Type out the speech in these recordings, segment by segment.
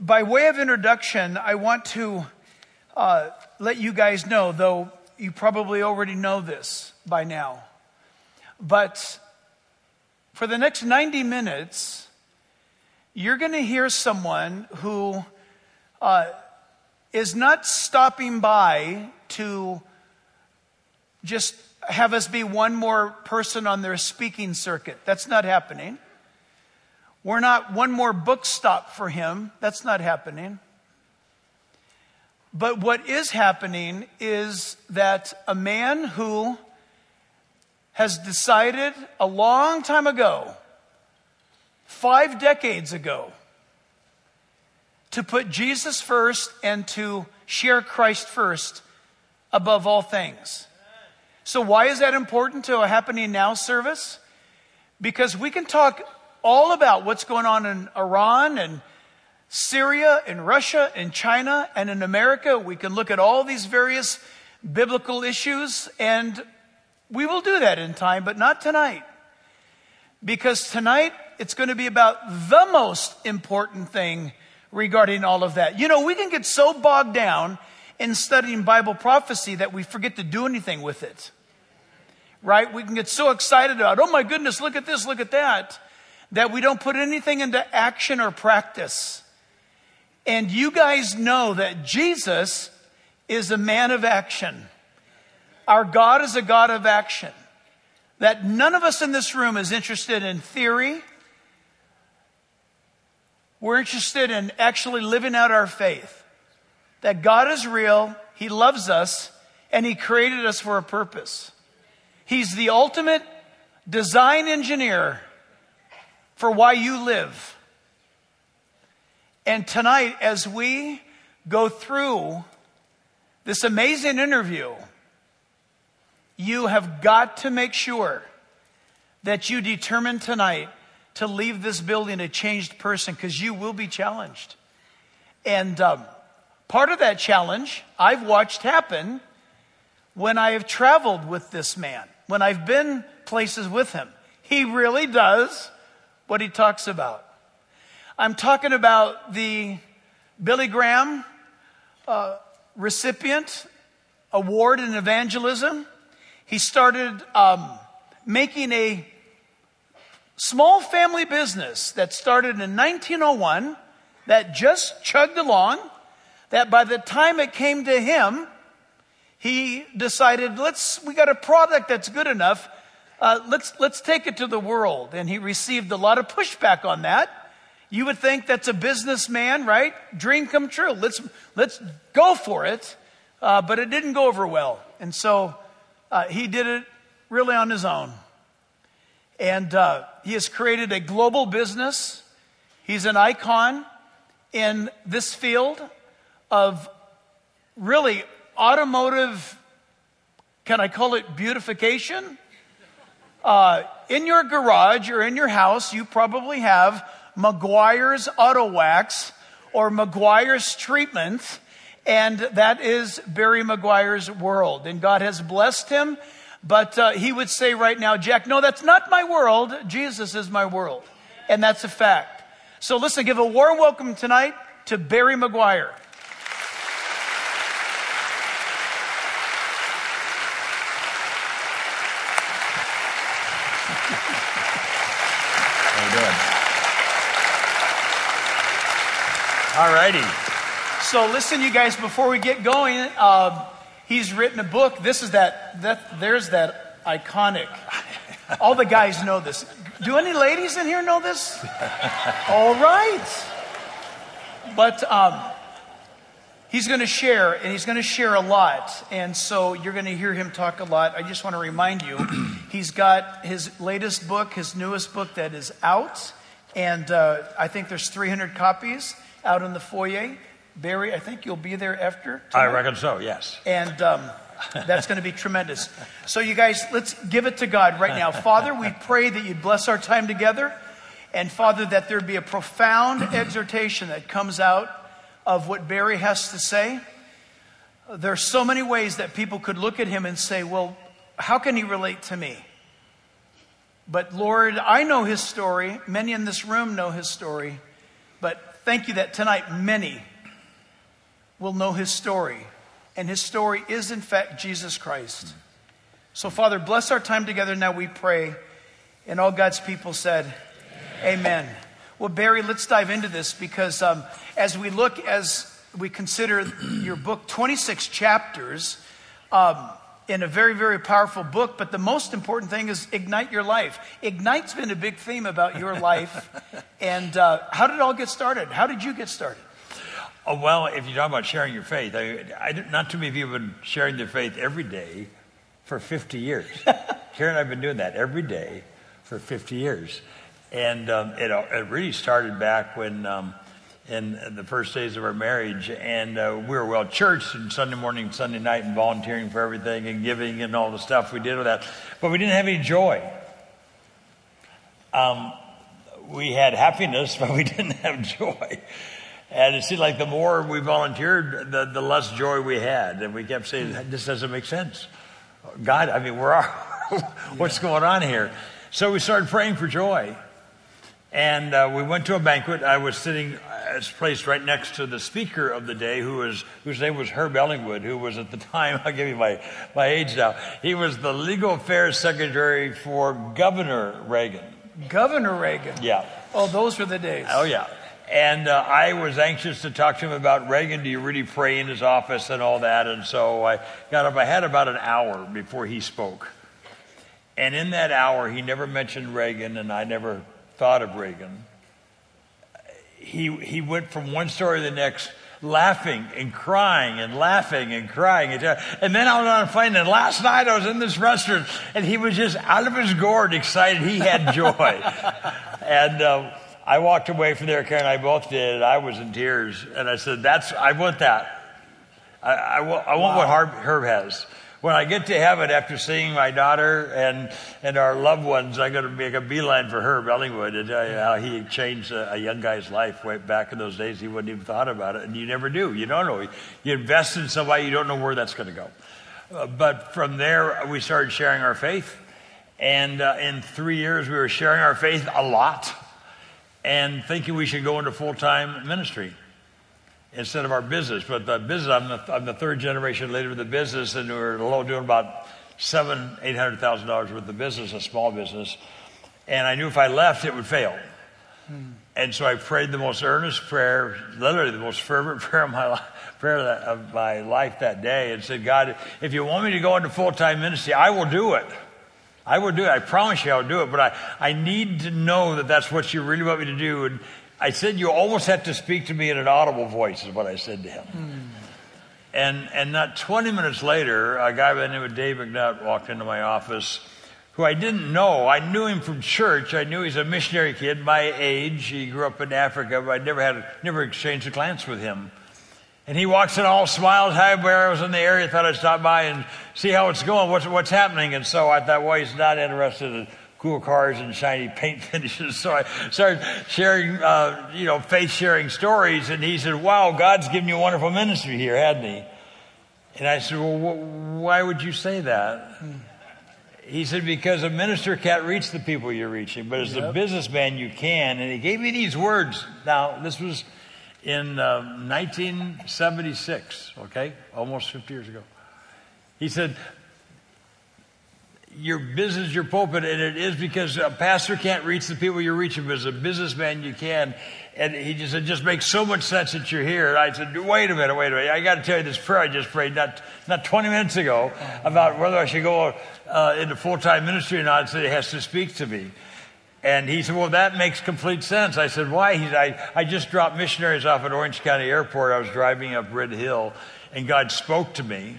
by way of introduction, I want to uh, let you guys know, though you probably already know this by now. But for the next 90 minutes, you're going to hear someone who uh, is not stopping by to just have us be one more person on their speaking circuit. That's not happening. We're not one more book stop for him. That's not happening. But what is happening is that a man who has decided a long time ago, five decades ago, to put Jesus first and to share Christ first above all things. So, why is that important to a happening now service? Because we can talk all about what's going on in Iran and Syria and Russia and China and in America. We can look at all these various biblical issues, and we will do that in time, but not tonight. Because tonight it's going to be about the most important thing regarding all of that. You know, we can get so bogged down in studying Bible prophecy that we forget to do anything with it. Right? We can get so excited about, oh my goodness, look at this, look at that, that we don't put anything into action or practice. And you guys know that Jesus is a man of action. Our God is a God of action. That none of us in this room is interested in theory we're interested in actually living out our faith that God is real, He loves us, and He created us for a purpose. He's the ultimate design engineer for why you live. And tonight, as we go through this amazing interview, you have got to make sure that you determine tonight to leave this building a changed person because you will be challenged. And um, part of that challenge I've watched happen when I have traveled with this man, when I've been places with him. He really does what he talks about. I'm talking about the Billy Graham uh, recipient award in evangelism. He started um, making a small family business that started in 1901 that just chugged along, that by the time it came to him, he decided, let's, we got a product that's good enough. Uh, let's, let's take it to the world. And he received a lot of pushback on that. You would think that's a businessman, right? Dream come true. Let's, let's go for it. Uh, but it didn't go over well. And so uh, he did it really on his own. And uh, he has created a global business. He's an icon in this field of really automotive, can I call it beautification? Uh, in your garage or in your house, you probably have Meguiar's Auto Wax or Meguiar's Treatment, and that is Barry Meguiar's world. And God has blessed him but uh, he would say right now, Jack, no, that's not my world. Jesus is my world. And that's a fact. So listen, give a warm welcome tonight to Barry Meguiar. All righty. So listen, you guys, before we get going, uh, He's written a book. This is that, that there's that iconic. All the guys know this. Do any ladies in here know this? All right. But um, he's going to share, and he's going to share a lot. And so you're going to hear him talk a lot. I just want to remind you, he's got his latest book, his newest book that is out. And uh, I think there's 300 copies out in the foyer. Barry, I think you'll be there after. Tonight. I reckon so, yes. And um, that's going to be tremendous. So, you guys, let's give it to God right now. Father, we pray that you'd bless our time together. And, Father, that there'd be a profound exhortation that comes out of what Barry has to say. There are so many ways that people could look at him and say, well, how can he relate to me? But Lord, I know his story. Many in this room know his story. But Thank you that tonight many will know his story. And his story is, in fact, Jesus Christ. So, Father, bless our time together now, we pray. And all God's people said, Amen. Amen. Well, Barry, let's dive into this because um, as we look, as we consider your book, 26 chapters, um, in a very, very powerful book. But the most important thing is ignite your life. Ignite's been a big theme about your life. and uh, how did it all get started? How did you get started? Oh, well, if you talk about sharing your faith, I, I, not too many people have been sharing their faith every day for 50 years. Karen and I have been doing that every day for 50 years. And um, it, it, really started back when um, in the first days of our marriage. And uh, we were well churched and Sunday morning, Sunday night, and volunteering for everything and giving and all the stuff we did with that. But we didn't have any joy. Um, we had happiness, but we didn't have joy. And it seemed like the more we volunteered, the, the less joy we had. And we kept saying, this doesn't make sense. God, I mean, where are, what's going on here? So we started praying for joy. And uh, we went to a banquet. I was sitting, I was placed right next to the speaker of the day, who was, whose name was Herb Ellingwood, who was at the time, I'll give you my, my age now, he was the legal affairs secretary for Governor Reagan. Governor Reagan? Yeah. Oh, those were the days. Oh, yeah. And uh, I was anxious to talk to him about Reagan. Do you really pray in his office and all that? And so I got up. I had about an hour before he spoke. And in that hour, he never mentioned Reagan, and I never thought of Reagan. He, he went from one story to the next, laughing and crying and laughing and crying. And, and then I was on a plane, and last night I was in this restaurant, and he was just out of his gourd excited. He had joy. and uh, I walked away from there, Karen and I both did, and I was in tears. And I said, That's, I want that. I, I, I want wow. what Herb, Herb has when I get to heaven after seeing my daughter and, and our loved ones, I'm going to make a beeline for Herb, Ellingwood and how he changed a, a, young guy's life way back in those days. He wouldn't even thought about it. And you never do. You don't know. You invest in somebody, you don't know where that's going to go. Uh, but from there, we started sharing our faith. And uh, in three years, we were sharing our faith a lot and thinking we should go into full time ministry instead of our business. But the business, I'm the, I'm the third generation leader of the business, and we're alone doing about seven, eight hundred thousand dollars worth of business, a small business. And I knew if I left, it would fail. Hmm. And so I prayed the most earnest prayer, literally the most fervent prayer of my life, prayer of my life that day, and said, God, if you want me to go into full time ministry, I will do it. I will do it. I promise you I'll do it. But I, I need to know that that's what you really want me to do. And I said, You almost have to speak to me in an audible voice, is what I said to him. Mm. And, and not 20 minutes later, a guy by the name of Dave McNutt walked into my office who I didn't know. I knew him from church. I knew he's a missionary kid my age. He grew up in Africa, but I never had never exchanged a glance with him. And he walks in all smiles. Hi, where I was in the area, thought I'd stop by and see how it's going, what's, what's happening. And so I thought, well, he's not interested in cool cars and shiny paint finishes. So I started sharing, uh, you know, faith sharing stories. And he said, wow, God's given you a wonderful ministry here, hadn't he? And I said, well, wh- why would you say that? He said, because a minister can't reach the people you're reaching, but as yep. a businessman, you can. And he gave me these words. Now, this was in uh, 1976, okay? Almost 50 years ago. He said, your business, your pulpit, and it is because a pastor can't reach the people you're reaching, but as a businessman, you can. And he just, it just makes so much sense that you're here. And I said, wait a minute, wait a minute. I got to tell you this prayer I just prayed not, not 20 minutes ago about whether I should go uh, into full-time ministry or not. I said, it has to speak to me. And he said, well, that makes complete sense. I said, why? He said, I, I just dropped missionaries off at Orange County Airport. I was driving up Red Hill, and God spoke to me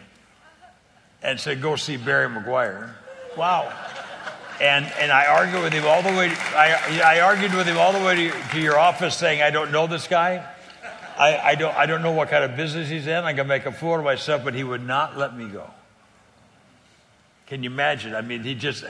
and said, go see Barry Meguiar. Wow. And, and I argued with him all the way, I, I argued with him all the way to, to your office saying, I don't know this guy. I, I, don't, I don't know what kind of business he's in. I'm going to make a fool of myself, but he would not let me go. Can you imagine? I mean, he just,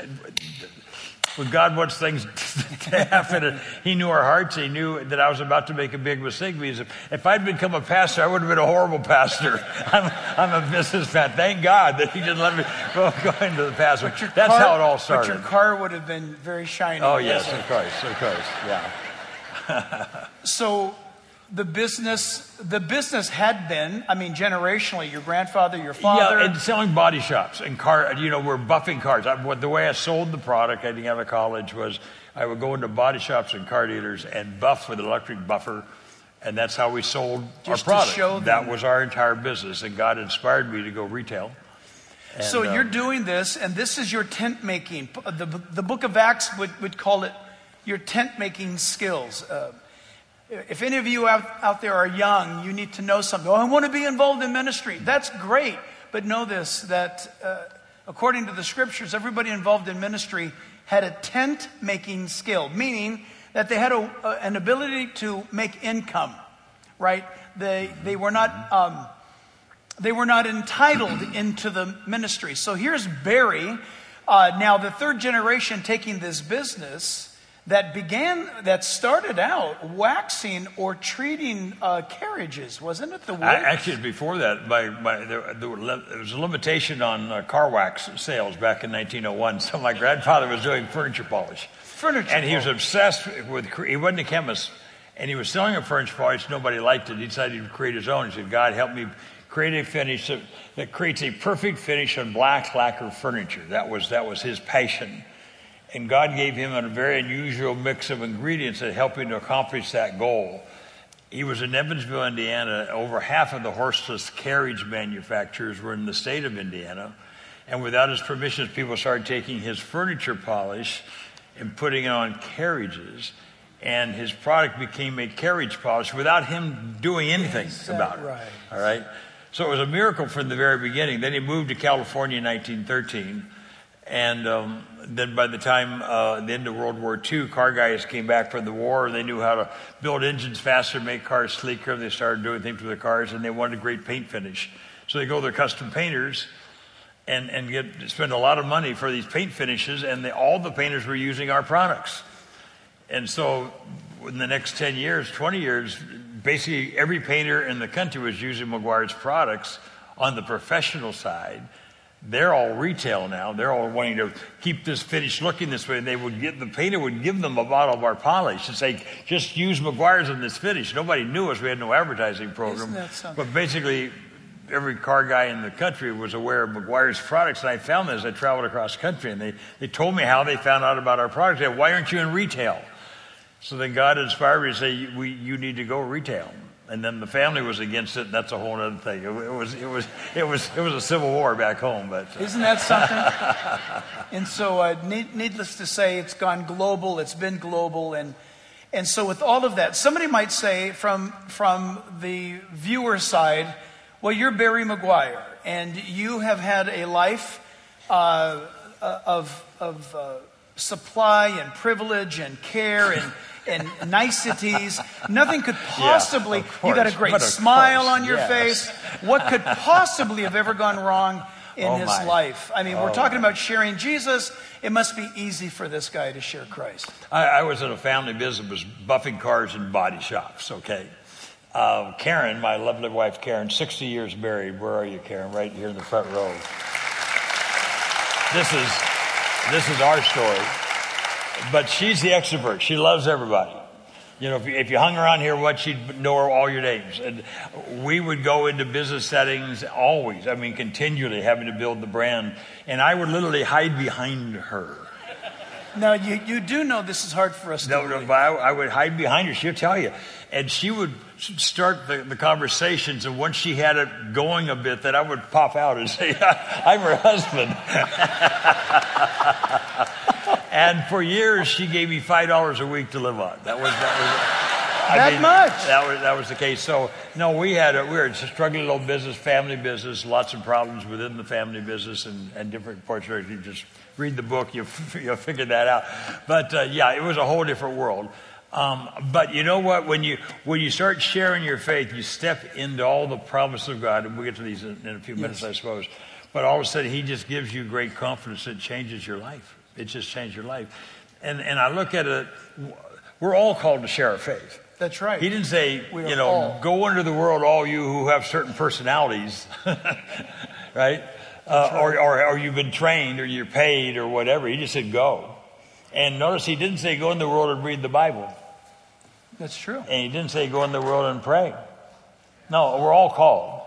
when God wants things to happen, He knew our hearts. He knew that I was about to make a big mistake. Because if I'd become a pastor, I would have been a horrible pastor. I'm, I'm a businessman. Thank God that He didn't let me go, go into the pastor. That's car, how it all started. But your car would have been very shiny. Oh yes, of course, of course, yeah. so, the business the business had been i mean generationally your grandfather your father Yeah, and selling body shops and car. You know, we're buffing cars. I, the way I sold the product, I didn't out of college, was I would go into body shops and car dealers and buff with an electric buffer, and that's how we sold Just our product. That was our entire business, and God inspired me to go retail. And, so uh, you're doing this and this is your tent making the, the book of acts would, would call it your tent making skills uh, if any of you out, out there are young you need to know something. Oh i want to be involved in ministry. That's great. But know this that uh, according to the scriptures everybody involved in ministry had a tent making skill meaning that they had a, an ability to make income right? They, they were not um, they were not entitled into the ministry. So here's Barry, uh, now the third generation taking this business that began, that started out waxing or treating uh, carriages, wasn't it? The? I, actually, before that, my, my, there, there, was a limitation on uh, car wax sales back in 1901. So my grandfather was doing furniture polish. Furniture And he was obsessed with, he wasn't a chemist, and he was selling a furniture polish. Nobody liked it. He decided to create his own. He said, God, help me create a finish that, that creates a perfect finish on black lacquer furniture. That was, that was his passion. And God gave him a very unusual mix of ingredients that helped him to accomplish that goal. He was in Evansville, Indiana. Over half of the horseless carriage manufacturers were in the state of Indiana. And without his permission, people started taking his furniture polish and putting it on carriages. And his product became a carriage polish without him doing anything about it. right? All right. So it was a miracle from the very beginning. Then he moved to California in 1913. And um, then by the time uh, the end of World War II, car guys came back from the war. They knew how to build engines faster, make cars sleeker. They started doing things with their cars, and they wanted a great paint finish. So they go to their custom painters and, and get spend a lot of money for these paint finishes, and they, all the painters were using our products. And so, in the next 10 years, 20 years, basically every painter in the country was using Meguiar's products on the professional side. They're all retail now. They're all wanting to keep this finish looking this way. And they would get, the painter would give them a bottle of our polish and say, just use Meguiar's in this finish. Nobody knew us. We had no advertising program. But basically, every car guy in the country was aware of Meguiar's products. And I found this as I traveled across country. And they, they told me how they found out about our products. They said, why aren't you in retail? So then God inspired me to say, we, you need to go retail. And then the family was against it. And that's a whole other thing. It, it was, it was, it was, it was a civil war back home. But uh, Isn't that something? and so, uh, need, needless to say, it's gone global. It's been global, and and so with all of that, somebody might say from from the viewer side, well, you're Barry Meguiar, and you have had a life uh, uh, of of uh, supply and privilege and care and. And niceties. Nothing could possibly. of you got a great smile course, on your yes. face. What could possibly have ever gone wrong in Oh, his my. life? I mean, we're Oh, talking my. about sharing Jesus. It must be easy for this guy to share Christ. I, I was in a family business, was buffing cars and body shops, okay? Uh, Karen, my lovely wife Karen, 60 years married. Where are you, Karen? Right here in the front row. This is, this is our story. But she's the extrovert. She loves everybody. You know, if you, if you hung around here, what she'd know all your names. And we would go into business settings always. I mean, continually having to build the brand. And I would literally hide behind her. Now, you, you do know this is hard for us No, to no, but I, I would hide behind her. She'll tell you. And she would start the, the conversations. And once she had it going a bit, that I would pop out and say, I'm her husband. and for years, she gave me $5 a week to live on. That was, that was, I That much? That was, that was the case. So, no, we had a, we were a struggling little business, family business, lots of problems within the family business and, and different it. You just read the book, you, you'll figure that out. But, uh, yeah, it was a whole different world. Um, but you know what? When you when you start sharing your faith, you step into all the promises of God, and we'll get to these in, in a few minutes, I suppose. But all of a sudden, He just gives you great confidence. that changes your life. It just changed your life. And and I look at it. We're all called to share our faith. That's right. He didn't say, We you know, all. go into the world, all you who have certain personalities, right? Uh, or, or, or you've been trained, or you're paid, or whatever. He just said, go. And notice he didn't say, go in the world and read the Bible. That's true. And he didn't say go in the world and pray. No, we're all called.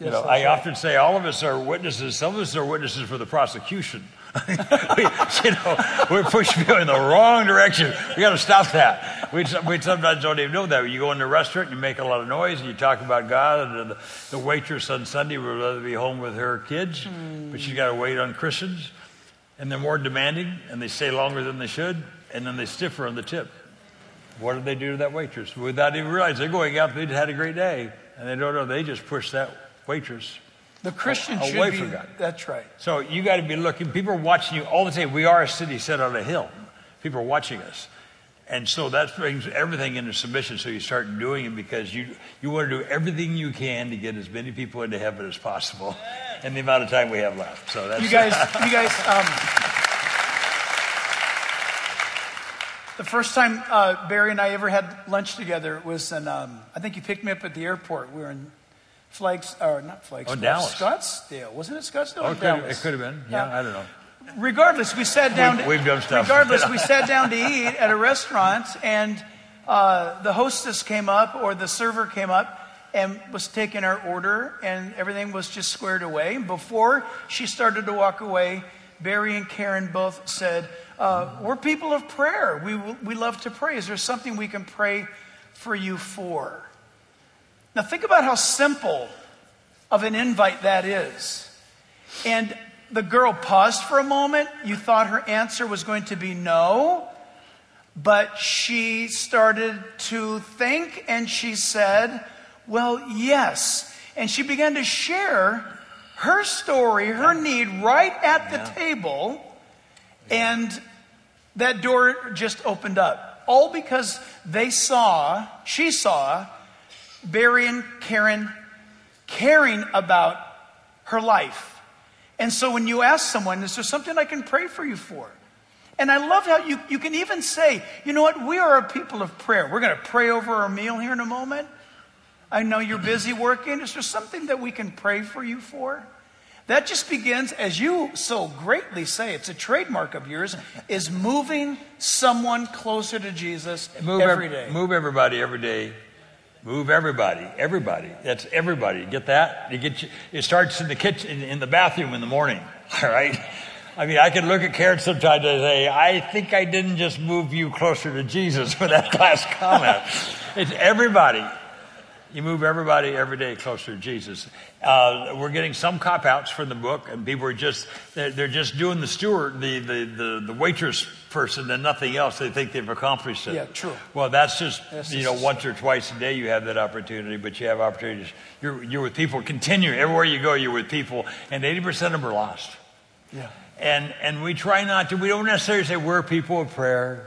You know, I right. often say all of us are witnesses. Some of us are witnesses for the prosecution. we, you know, we're pushing people in the wrong direction. We got to stop that. We, we sometimes don't even know that. You go in a restaurant, and you make a lot of noise, and you talk about God. And the, the waitress on Sunday would rather be home with her kids, but she's got to wait on Christians. And they're more demanding, and they stay longer than they should, and then they stiffer on the tip. What did they do to that waitress? Without even realizing they're going out, they'd had a great day, and they don't know. They just pushed that waitress The Christian Away should be. from God. That's right. so you got to be looking. People are watching you all the time. We are a city set on a hill. People are watching us. And so that brings everything into submission. So you start doing it because you, you want to do everything you can to get as many people into heaven as possible in the amount of time we have left. So that's You guys, you guys, um, the first time uh, Barry and I ever had lunch together was in, um, I think you picked me up at the airport. We were in Flags, or not Flags, Oh, Dallas. Scottsdale. Wasn't it Scottsdale? Oh, it could, it could have been. Yeah. I don't know. regardless, we sat down. We've- we've done stuff. Regardless, we sat down to eat at a restaurant, and uh, the hostess came up or the server came up and was taking our order, and everything was just squared away. Before she started to walk away, Barry and Karen both said, uh, "We're people of prayer. We we love to pray. Is there something we can pray for you for?" Now think about how simple of an invite that is. And the girl paused for a moment. You thought her answer was going to be no, but she started to think and she said, Well, yes. And she began to share her story, her need right at the table. And that door just opened up. All because they saw, she saw, And Karen caring about her life. And so when you ask someone, is there something I can pray for you for? And I love how you, you can even say, you know what, we are a people of prayer. We're going to pray over our meal here in a moment. I know you're busy working. Is there something that we can pray for you for? That just begins, as you so greatly say, it's a trademark of yours, is moving someone closer to Jesus Move every ev- Move everybody every day. Move everybody, everybody. That's everybody. Get that? You get. You, it starts in the kitchen, in the bathroom in the morning. All right. I mean, I can look at Karen sometimes and say, "I think I didn't just move you closer to Jesus with that last comment." it's everybody. You move everybody every day closer to Jesus. Uh, we're getting some cop outs from the book, and people are just they're, they're just doing the steward, the, the the the waitress person, and nothing else. They think they've accomplished it. Yeah, true. Well, that's just That's you know just- once or twice a day you have that opportunity, but you have opportunities. You're you're with people. Continue everywhere you go. You're with people, and eighty percent of them are lost. yeah. And and we try not to. We don't necessarily say we're people of prayer.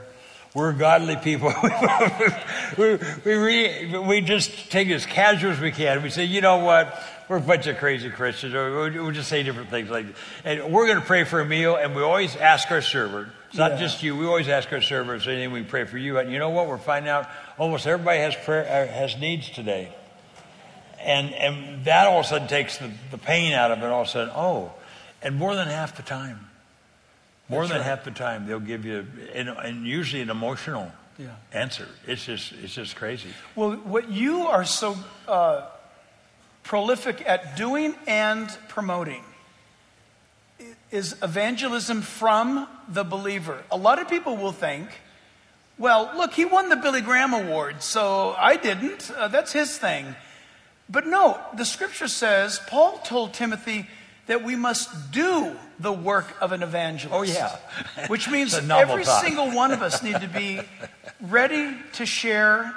We're godly people. we, we, re, we just take it as casual as we can. We say, you know what? We're a bunch of crazy Christians. Or we- we'll just say different things like, and we're going to pray for a meal, and we always ask our server. It's not Yeah. just you. We always ask our server if anything we pray for you. And you know what? We're finding out almost everybody has prayer uh, has needs today, and and that all of a sudden takes the, the pain out of it. All of a sudden, oh, and more than half the time. More That's than right. half the time, they'll give you, and, and usually an emotional Yeah. answer. It's just, it's just crazy. Well, what you are so uh, prolific at doing and promoting is evangelism from the believer. A lot of people will think, well, look, he won the Billy Graham Award, so I didn't. Uh, that's his thing. But no, the scripture says, Paul told Timothy that we must do the work of an evangelist. Oh, yeah. Which means It's a novel every thought. single one of us need to be ready to share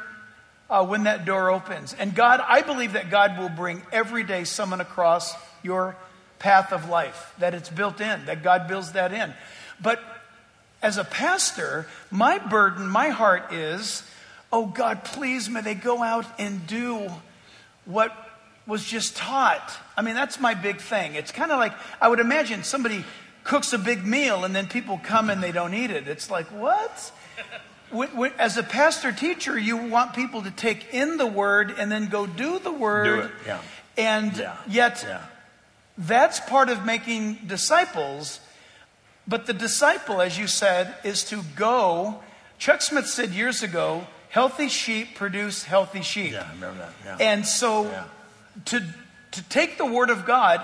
uh, when that door opens. And God, I believe that God will bring every day someone across your path of life, that it's built in, that God builds that in. But as a pastor, my burden, my heart is, oh God, please may they go out and do what was just taught. I mean, that's my big thing. It's kind of like, I would imagine somebody cooks a big meal and then people come and they don't eat it. It's like, what? As a pastor teacher, you want people to take in the word and then go do the word. Do it, yeah. And Yeah. yet, Yeah. that's part of making disciples. But the disciple, as you said, is to go. Chuck Smith said years ago, healthy sheep produce healthy sheep. Yeah, I remember that. Yeah. And so Yeah. To, to take the word of God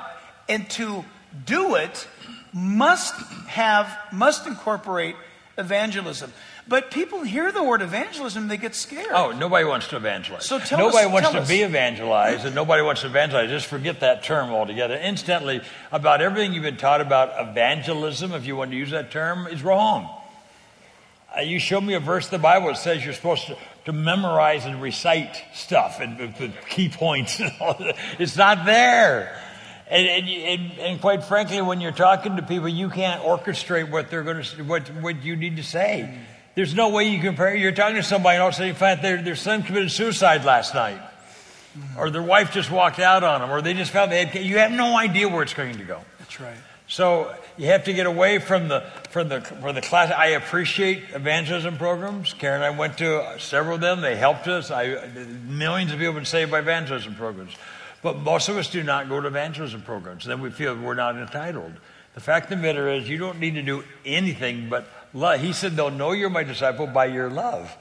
and to do it must have, must incorporate evangelism. But people hear the word evangelism, they get scared. Oh, nobody wants to evangelize. So tell nobody us- wants to us. be evangelized, and nobody wants to evangelize. Just forget that term altogether. Instantly, about everything you've been taught about evangelism, if you want to use that term, is wrong. Uh, you show me a verse in the Bible that says you're supposed to, to memorize and recite stuff and the key points. And all that. It's not there. And, and, and, and quite frankly, when you're talking to people, you can't orchestrate what they're going to, what, what you need to say. There's no way you can compare. You're talking to somebody, and all of a sudden you find their, their son committed suicide last night, or their wife just walked out on them, or they just found they had. You have no idea where it's going to go. That's right. So you have to get away from the from the from the class. I appreciate evangelism programs. Karen and I went to several of them. They helped us. I, millions of people have been saved by evangelism programs, but most of us do not go to evangelism programs. Then we feel we're not entitled. The fact of the matter is, you don't need to do anything but love. He said, "They'll know you're my disciple by your love."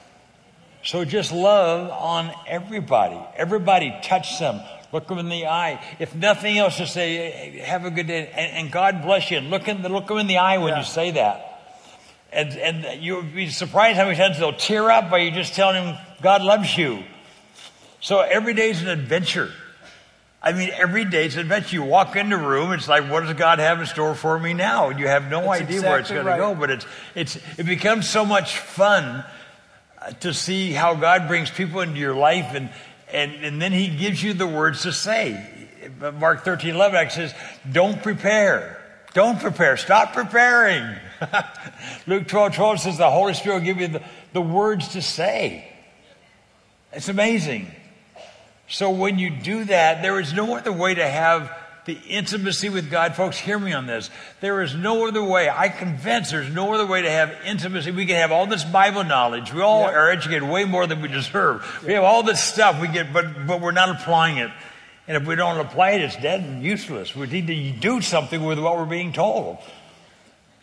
So just love on everybody. Everybody touch them. Look them in the eye. If nothing else, just say, "Hey, have a good day. And, and God bless you. And look, in the, look them in the eye when Yeah. you say that. And, and you'll be surprised how many times they'll tear up by you just telling them God loves you. So every day is an adventure. I mean, every day is an adventure. You walk in the room, it's like, what does God have in store for me now? And you have no That's idea where it's exactly going to go, but it's, it's, it becomes so much fun uh, to see how God brings people into your life and, and, and then he gives you the words to say. Mark 13, 11 says, don't prepare. Don't prepare. Stop preparing. Luke 12, 12 says the Holy Spirit will give you the, the words to say. It's amazing. So when you do that, there is no other way to have the intimacy with God. Folks, hear me on this. There is no other way. I convinced there's no other way to have intimacy. We can have all this Bible knowledge. We all Yep. are educated way more than we deserve. We have all this stuff we get, but, but we're not applying it. And if we don't apply it, it's dead and useless. We need to do something with what we're being told.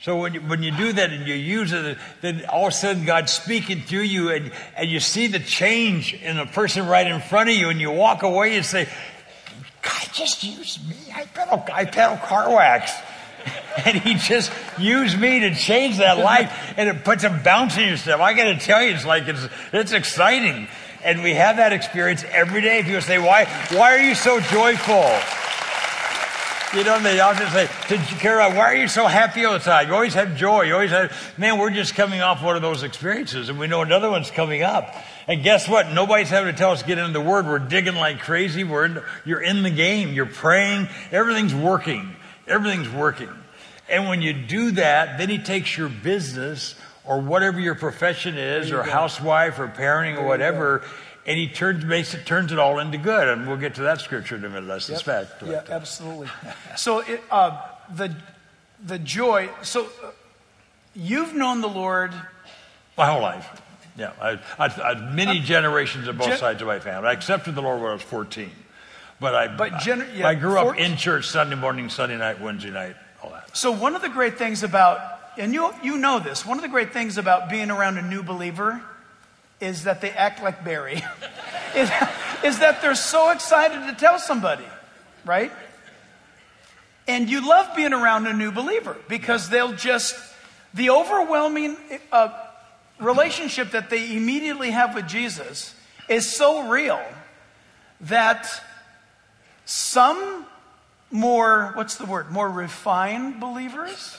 So when you, when you do that and you use it, then all of a sudden God's speaking through you and, and you see the change in the person right in front of you and you walk away and say, God just used me. I pedal, I pedal car wax. And he just used me to change that life and it puts a bounce in your step. I got to tell you, it's like, it's, it's exciting. And we have that experience every day. People say, why, why are you so joyful? You know, they often say, Kara, why are you so happy all the time? You always have joy. You always have, man, we're just coming off one of those experiences and we know another one's coming up. And guess what? Nobody's having to tell us to get into the word. We're digging like crazy. We're in, you're in the game. You're praying. Everything's working. Everything's working. And when you do that, then he takes your business or whatever your profession is or housewife or parenting or whatever and he turns, makes it, turns it all into good. And we'll get to that scripture in a minute, I fact. Yeah, absolutely. So it, uh, the the joy. So uh, you've known the Lord. My whole life. Yeah. I, I, I, many generations of both Gen- sides of my family. I accepted the Lord when I was 14. But I, But gener- yeah, I grew up in church Sunday morning, Sunday night, Wednesday night, all that. So one of the great things about, and you you know this, one of the great things about being around a new believer is that they act like Barry. is, is that they're so excited to tell somebody, right? And you love being around a new believer because they'll just, the overwhelming uh, relationship that they immediately have with Jesus is so real that some more, what's the word, more refined believers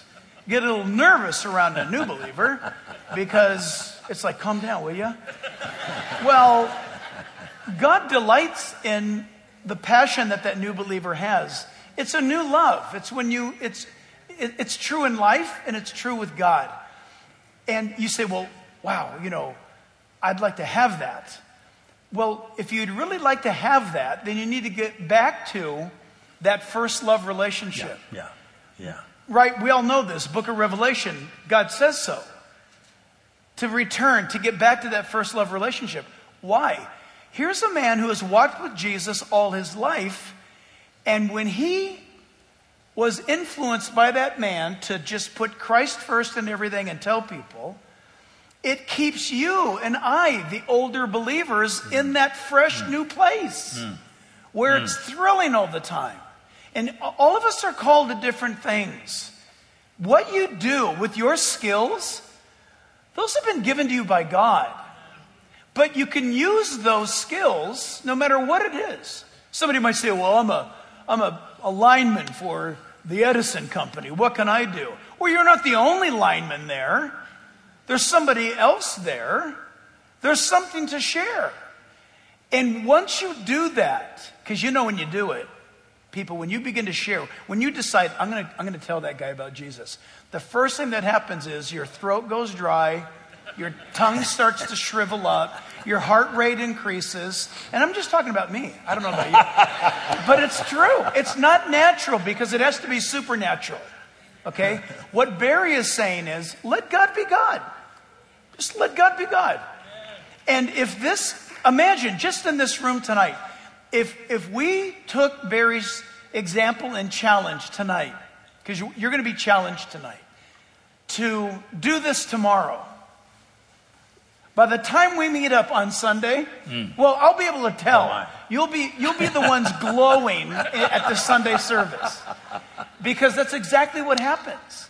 get a little nervous around a new believer because it's like, calm down, will you? Well, God delights in the passion that that new believer has. It's a new love. It's when you, it's, it, it's true in life and it's true with God. And you say, well, wow, you know, I'd like to have that. Well, if you'd really like to have that, then you need to get back to that first love relationship. Yeah. Yeah. Right? We all know this. Book of Revelation, God says so. To return, to get back to that first love relationship. Why? Here's a man who has walked with Jesus all his life, and when he was influenced by that man to just put Christ first in everything and tell people, it keeps you and I, the older believers, Mm. in that fresh hmm. new place hmm. where hmm. it's thrilling all the time. And all of us are called to different things. What you do with your skills, those have been given to you by God. But you can use those skills no matter what it is. Somebody might say, Well, I'm a, I'm a, a lineman for the Edison Company. What can I do? Well, you're not the only lineman there. There's somebody else there. There's something to share. And once you do that, because you know when you do it, people, when you begin to share, when you decide, I'm going to I'm going to tell that guy about Jesus, the first thing that happens is your throat goes dry, your tongue starts to shrivel up, your heart rate increases. And I'm just talking about me. I don't know about you. but it's true. It's not natural because it has to be supernatural. Okay? What Barry is saying is let God be God. Just let God be God. And if this, imagine just in this room tonight, if, if we took Barry's example and challenge tonight, because you're going to be challenged tonight, to do this tomorrow. By the time we meet up on Sunday, mm. well, I'll be able to tell. Oh, you'll be you'll be the ones glowing at the Sunday service. Because that's exactly what happens.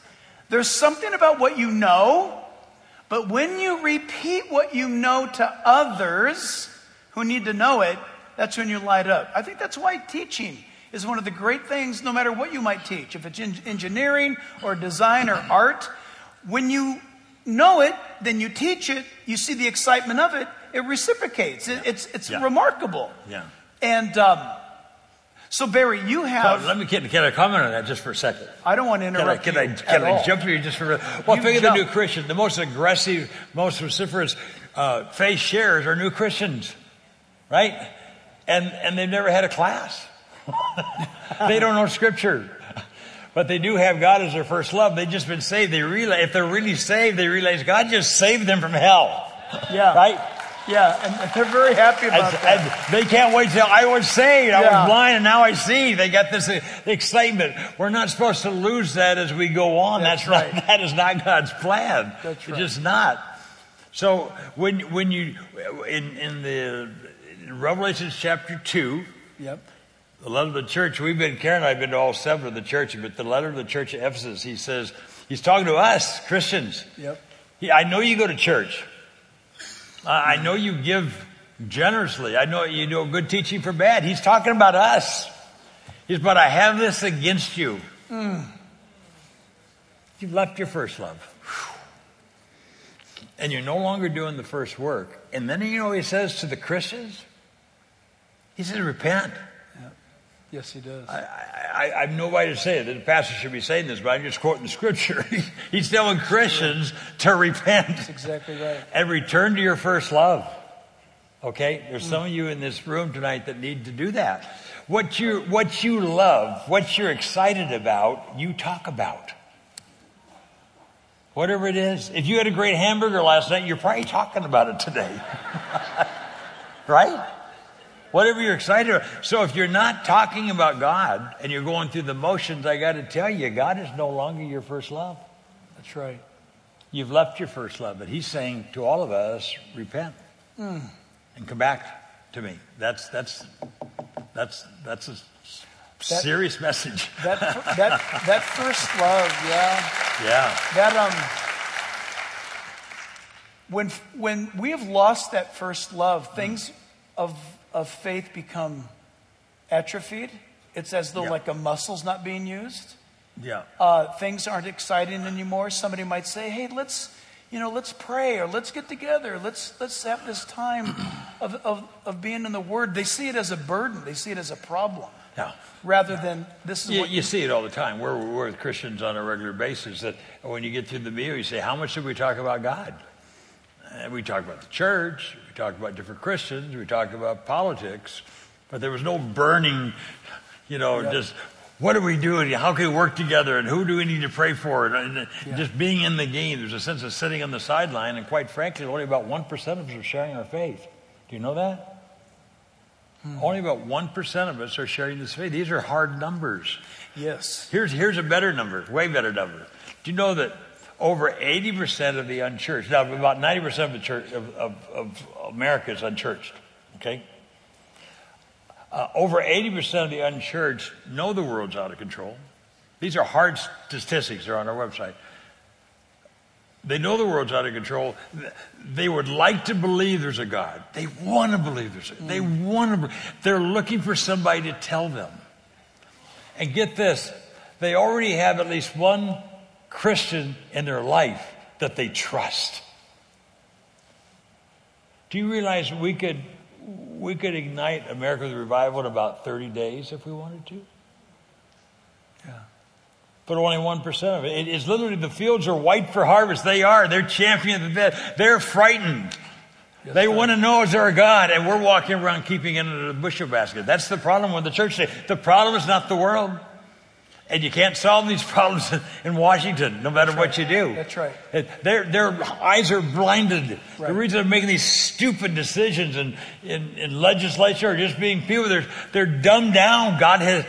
There's something about what you know, but when you repeat what you know to others who need to know it, that's when you light up. I think that's why teaching is one of the great things, no matter what you might teach. If it's en- engineering or design or art, when you know it, then you teach it, you see the excitement of it, it reciprocates. It, it's it's Yeah. remarkable. Yeah. And um, so, Barry, you Oh, have. let me can, can I comment on that just for a second? I don't want to Can I, interrupt can I, can I jump here just for a Well, You think of the new. Christian. The most aggressive, most vociferous uh, faith sharers are new Christians, right? And, and they've never had a class. they don't know Scripture. But they do have God as their first love. They've just been saved. They realize, if they're really saved, they realize God just saved them from hell, Yeah. right? Yeah, and they're very happy about And, that. and they can't wait till I was saved. I Yeah. was blind and now I see. They got this uh, excitement. We're not supposed to lose that as we go on. That's That's, right. not, that is not God's plan. That's It's just not. So when, when you, in, in the in Revelation chapter 2, Yep. the letter of the church, we've been, Karen and I have been to all seven of the churches, but the letter of the church of Ephesus, he says, he's talking to us, Christians. Yep. He, I know you go to church. I I know you give generously. I know you do good teaching for bad. He's talking about us. He's, but I have this against you. Hmm. You've left your first love. And you're no longer doing the first work. And then you know he says to the Christians? He says, repent. Yes, he does. I, I, I have no way to say it. The pastor should be saying this, but I'm just quoting the scripture. He's telling Christians to repent That's exactly right. and return to your first love. Okay? There's some of you in this room tonight that need to do that. What you, what you love, what you're excited about, you talk about. Whatever it is. If you had a great hamburger last night, you're probably talking about it today. right? Whatever you're excited about. So if you're not talking about God and you're going through the motions, I got to tell you, God is no longer your first love. That's right. You've left your first love, but he's saying to all of us, repent and come back to me. That's that's that's that's a s- serious message. That that that first love, yeah. Yeah. That um when when we have lost that first love, things of of faith become atrophied. It's as though Yeah. like a muscle's not being used. Yeah. uh, things aren't exciting anymore. Somebody might say, "Hey, let's, you know, let's pray or let's get together. Let's let's have this time of of, of being in the Word." They see it as a burden. They see it as a problem, Yeah. rather than this is You, what you see it all the time. We're, we're with Christians on a regular basis that when you get through the meal, you say, How much did we talk about God? And we talk about the church, we talk about different Christians, we talk about politics, but there was no burning, you know, Yeah. just what are we doing? How can we work together? And who do we need to pray for? And, Yeah. just being in the game, there's a sense of sitting on the sideline, and quite frankly, only about 1% of us are sharing our faith. Do you know that? Hmm. Only about 1% of us are sharing this faith. These are hard numbers. yes, Here's, here's a better number, way better number. Do you know that over 80% of the unchurched, now about 90% of the church of, of, of America is unchurched, okay? Uh, over 80% of the unchurched know the world's out of control. These are hard statistics, they're on our website. They know the world's out of control. They would like to believe there's a God. They want to believe there's a, God. they want to, they're looking for somebody to tell them. And get this, they already have at least one Christian in their life that they trust. Do you realize we could, we could ignite America's revival in about 30 days if we wanted to? Yeah but only 1% of it. It is literally the fields are white for harvest. They are. They're champions of the They're frightened. Yes, they want to know is there a God, and we're walking around keeping it in a bushel basket. That's the problem with the church today. The problem is not the world. And you can't solve these problems in Washington, no matter what you do. That's right. Their, their eyes are blinded. Right. The reason they're making these stupid decisions in, in, in legislature or just being people, they're, they're dumbed down. God has,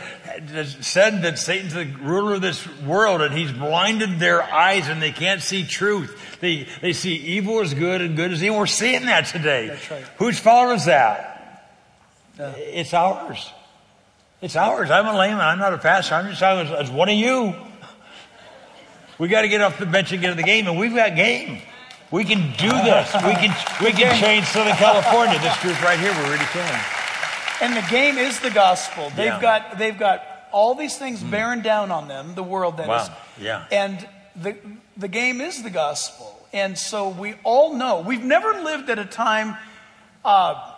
has said that Satan's the ruler of this world and he's blinded their eyes and they can't see truth. They, they see evil as good and good as evil. We're seeing that today. That's right. Whose fault is that? Uh, it's ours. It's ours. I'm a layman. I'm not a pastor. I'm just talking as, as one of you. We got to get off the bench and get to the game, and we've got game. We can do this. We can we can change Southern California. This group right here, we really can. And the game is the gospel. They've yeah. got they've got all these things mm. bearing down on them. The world that wow. is. Yeah. And the the game is the gospel. And so we all know we've never lived at a time. Uh,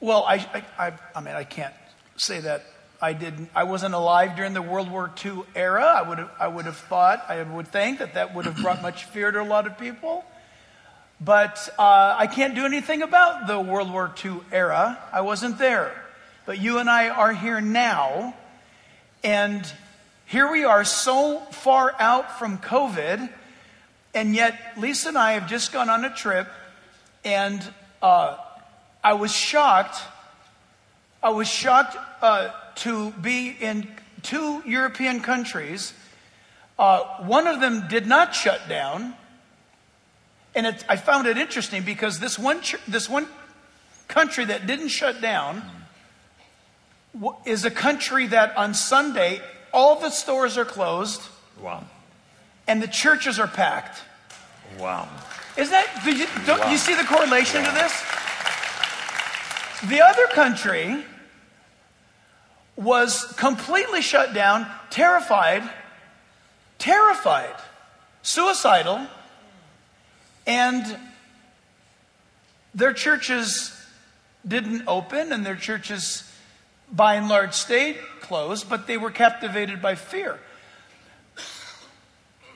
well, I, I I mean I can't say that I didn't, I wasn't alive during the World War II era. I would have, I would have thought, I would think that that would have brought much fear to a lot of people. But uh, I can't do anything about the World War II era. I wasn't there. But you and I are here now. And here we are so far out from COVID. And yet, Lisa and I have just gone on a trip. And uh, I was shocked. I was shocked. Uh, to be in two European countries. Uh, one of them did not shut down. And it, I found it interesting because this one, this one country that didn't shut down is a country that on Sunday, all the stores are closed. Wow. And the churches are packed. Wow. Is that, do you, wow. you see the correlation wow. to this? The other country was completely shut down, terrified, terrified, suicidal, and their churches didn't open and their churches by and large stayed closed, but they were captivated by fear.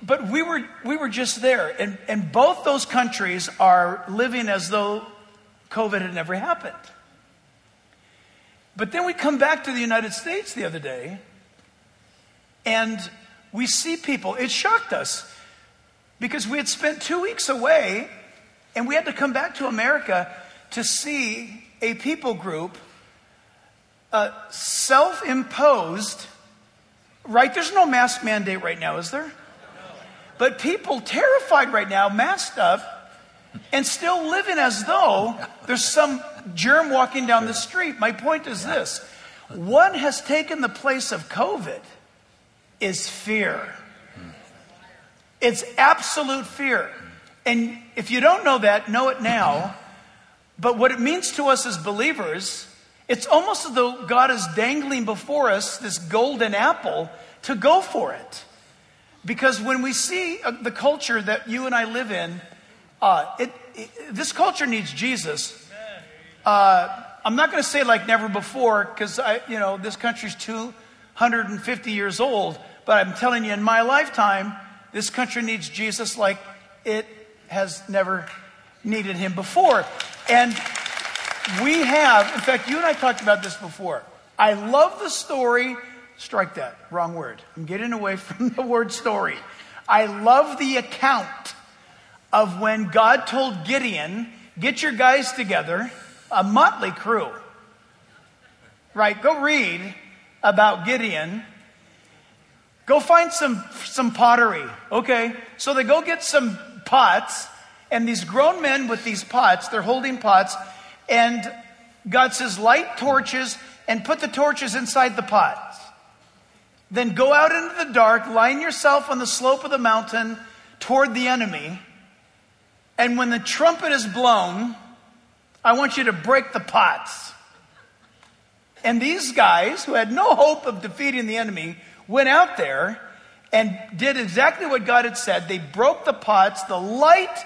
But we were, we were just there, and, and both those countries are living as though COVID had never happened. But then we come back to the United States the other day and we see people. It shocked us because we had spent two weeks away and we had to come back to America to see a people group uh, self imposed, right? There's no mask mandate right now, is there? But people terrified right now, masked up, and still living as though there's some germ walking down the street. My point is this what has taken the place of COVID is fear. It's absolute fear. And if you don't know that, know it now. But what it means to us as believers, it's almost as though God is dangling before us this golden apple to go for it. Because when we see uh, the culture that you and I live in, uh, it, it, this culture needs Jesus. Uh, I'm not going to say like never before because I, you know, this country's 250 years old. But I'm telling you, in my lifetime, this country needs Jesus like it has never needed him before. And we have, in fact, you and I talked about this before. I love the story. Strike that, wrong word. I'm getting away from the word story. I love the account of when God told Gideon, get your guys together, a motley crew. Right? Go read about Gideon. Go find some, some pottery. Okay. So they go get some pots, and these grown men with these pots, they're holding pots, and God says, light torches and put the torches inside the pots. Then go out into the dark, line yourself on the slope of the mountain toward the enemy. And when the trumpet is blown, I want you to break the pots. And these guys, who had no hope of defeating the enemy, went out there and did exactly what God had said. They broke the pots. The light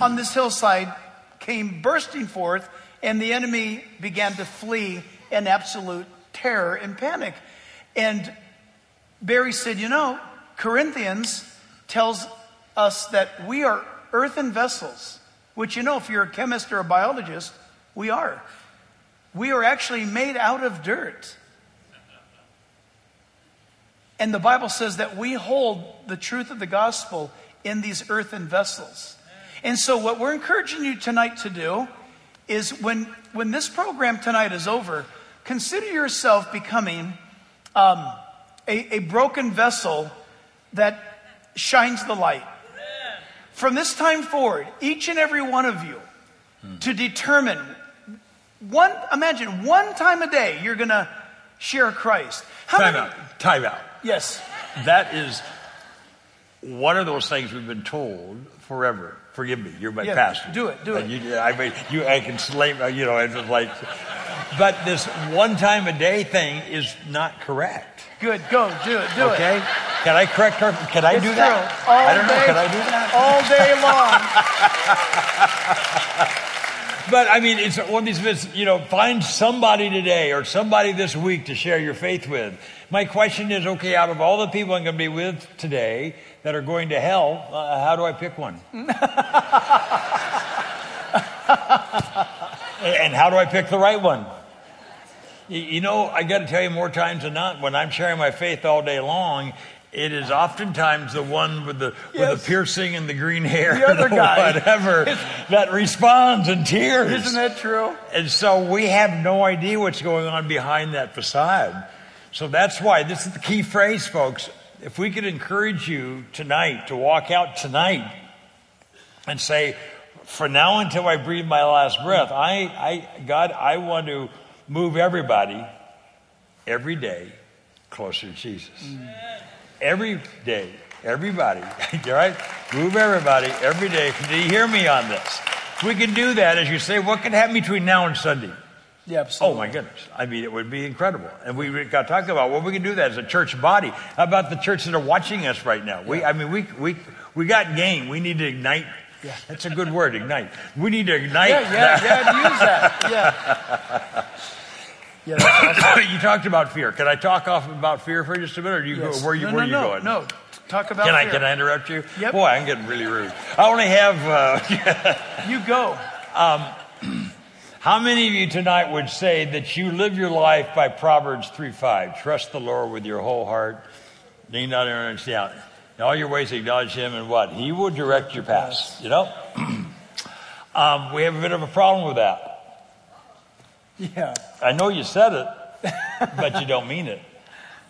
on this hillside came bursting forth, and the enemy began to flee in absolute terror and panic. And Barry said, You know, Corinthians tells us that we are earthen vessels, which, you know, if you're a chemist or a biologist, we are. We are actually made out of dirt. And the Bible says that we hold the truth of the gospel in these earthen vessels. And so, what we're encouraging you tonight to do is when, when this program tonight is over, consider yourself becoming um, a, a broken vessel that shines the light. From this time forward, each and every one of you to determine one, imagine one time a day you're going to share Christ. How time many, out. Time out. Yes. That is one of those things we've been told forever. Forgive me, you're my yeah, pastor. Do it, do it. You, I mean, you, I can slave, you know, it's like, but this one time a day thing is not correct. Good, go, do it, do okay? it. Okay? Can I correct her? Can I it's do that? All I don't day, know. Can I do that? All day long. But I mean, it's one of these bits, you know, find somebody today or somebody this week to share your faith with. My question is okay, out of all the people I'm going to be with today that are going to hell, uh, how do I pick one? and how do I pick the right one? You know, I got to tell you more times than not, when I'm sharing my faith all day long, it is oftentimes the one with the yes. with the piercing and the green hair, the other guy, whatever, that responds in tears. Isn't that true? And so we have no idea what's going on behind that facade. So that's why this is the key phrase, folks. If we could encourage you tonight to walk out tonight and say, "For now until I breathe my last breath, I, I God, I want to move everybody every day closer to Jesus." Mm every day, everybody, all right? Move everybody every day. Do you hear me on this? If We can do that, as you say, what can happen between now and Sunday? Yeah, absolutely. Oh my goodness. I mean, it would be incredible. And we got to talk about what well, we can do that as a church body. How about the church that are watching us right now? We, I mean, we, we, we got game. We need to ignite. Yeah. That's a good word, ignite. We need to ignite. Yeah, yeah, yeah, use that. Yeah. Yeah, awesome. you talked about fear. Can I talk off about fear for just a minute? Or you yes. go, where you, no, where no, you no, going? No, talk about can fear. I, can I interrupt you? Yep. Boy, I'm getting really rude. I only have... Uh, you go. Um, how many of you tonight would say that you live your life by Proverbs 3 5? Trust the Lord with your whole heart. Lean not on understand. In all your ways acknowledge him and what? He will direct your paths. You know? um, we have a bit of a problem with that. Yeah. I know you said it but you don't mean it.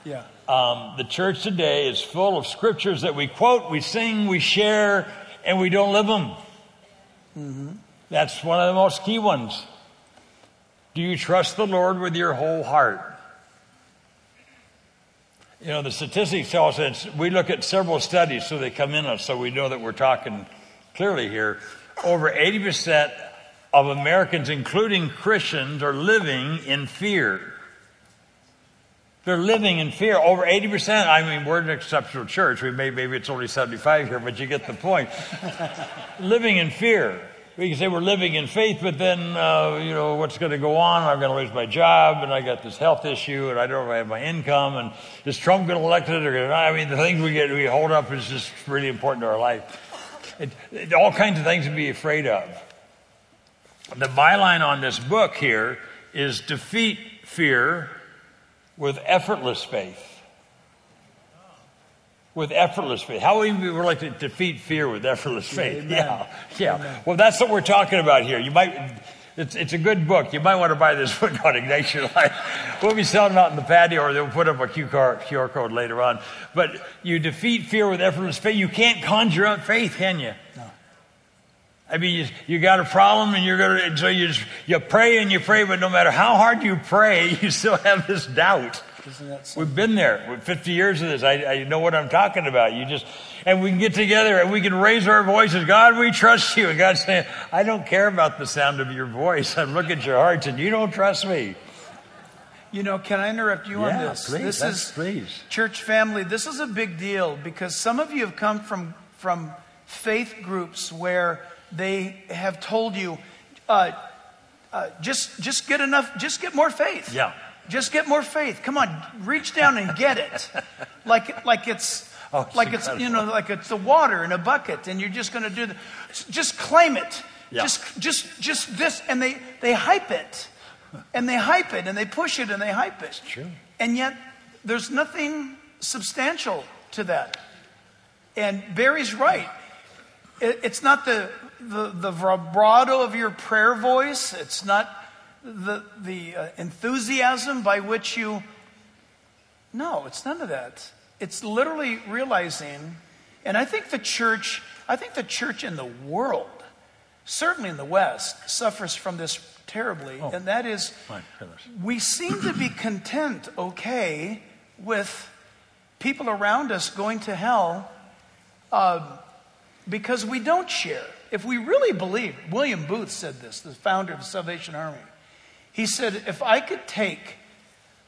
Yeah. Um, the church today is full of scriptures that we quote, we sing, we share, and we don't live them. Mm-hmm. That's one of the most key ones. Do you trust the Lord with your whole heart? You know, the statistics tell us that we look at several studies so they come in us so we know that we're talking clearly here. Over 80% of Americans, including Christians, are living in fear. They're living in fear. Over 80%, I mean, we're an exceptional church. We may, maybe it's only 75 here, but you get the point. living in fear. We can say we're living in faith, but then, uh, you know, what's going to go on? I'm going to lose my job, and I got this health issue, and I don't know if I have my income, and is Trump going to elect it or not? I mean, the things we get, we hold up is just really important to our life. It, it, all kinds of things to be afraid of. The byline on this book here is defeat fear with effortless faith. With effortless faith. How would we like to defeat fear with effortless faith? Amen. Yeah. Yeah. Amen. Well, that's what we're talking about here. You might, it's, it's a good book. You might want to buy this book on Ignite Your Life. we'll be selling them out in the patio, or they'll put up a QR, QR code later on. But you defeat fear with effortless faith. You can't conjure up faith, can you? No. I mean, you, you got a problem, and you're gonna. So you just, you pray and you pray, but no matter how hard you pray, you still have this doubt. Isn't that something? We've been there with 50 years of this. I, I know what I'm talking about. You just, and we can get together and we can raise our voices. God, we trust you. And God's saying, I don't care about the sound of your voice. I look at your hearts and you don't trust me. You know, can I interrupt you on Yeah, this? please, this is please. church family. This is a big deal because some of you have come from from faith groups where they have told you, uh, uh, just just get enough, just get more faith. Yeah. Just get more faith. Come on, reach down and get it, like like it's. Oh, it's like it's you know like it's the water in a bucket and you're just going to do the, just claim it Yeah. just just just this and they they hype it and they hype it and they push it and they hype it true. and yet there's nothing substantial to that and barry's right it, it's not the, the the vibrato of your prayer voice it's not the the uh, enthusiasm by which you no it's none of that it's literally realizing and i think the church i think the church in the world certainly in the west suffers from this terribly and that is we seem to be content, okay, with people around us going to hell uh, because we don't share. If we really believe, William Booth said this, the founder of the Salvation Army. He said, if I could take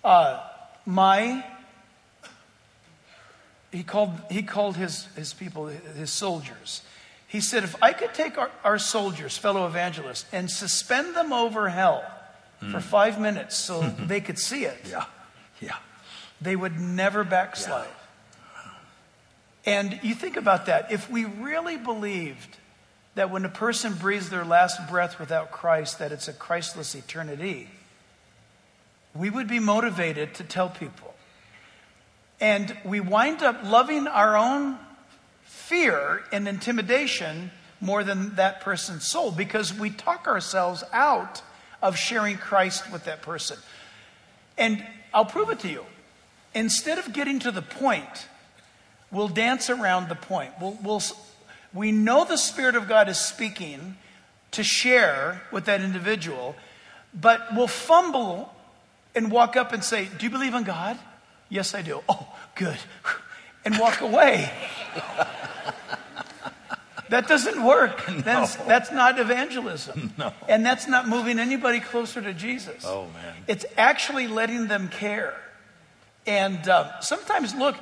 uh, my, he called, he called his, his people, his soldiers. He said, if I could take our, our soldiers, fellow evangelists, and suspend them over hell for five minutes so they could see it, Yeah. Yeah. they would never backslide. And you think about that. If we really believed that when a person breathes their last breath without Christ, that it's a Christless eternity, we would be motivated to tell people. And we wind up loving our own fear and intimidation more than that person's soul because we talk ourselves out of sharing Christ with that person. And I'll prove it to you. Instead of getting to the point, we'll dance around the point. We'll, we'll, we know the Spirit of God is speaking to share with that individual, but we'll fumble and walk up and say, Do you believe in God? Yes, I do. Oh, good. And walk away. That doesn't work. That's, that's not evangelism. No. And that's not moving anybody closer to Jesus. Oh, man. It's actually letting them care. And uh, sometimes, look,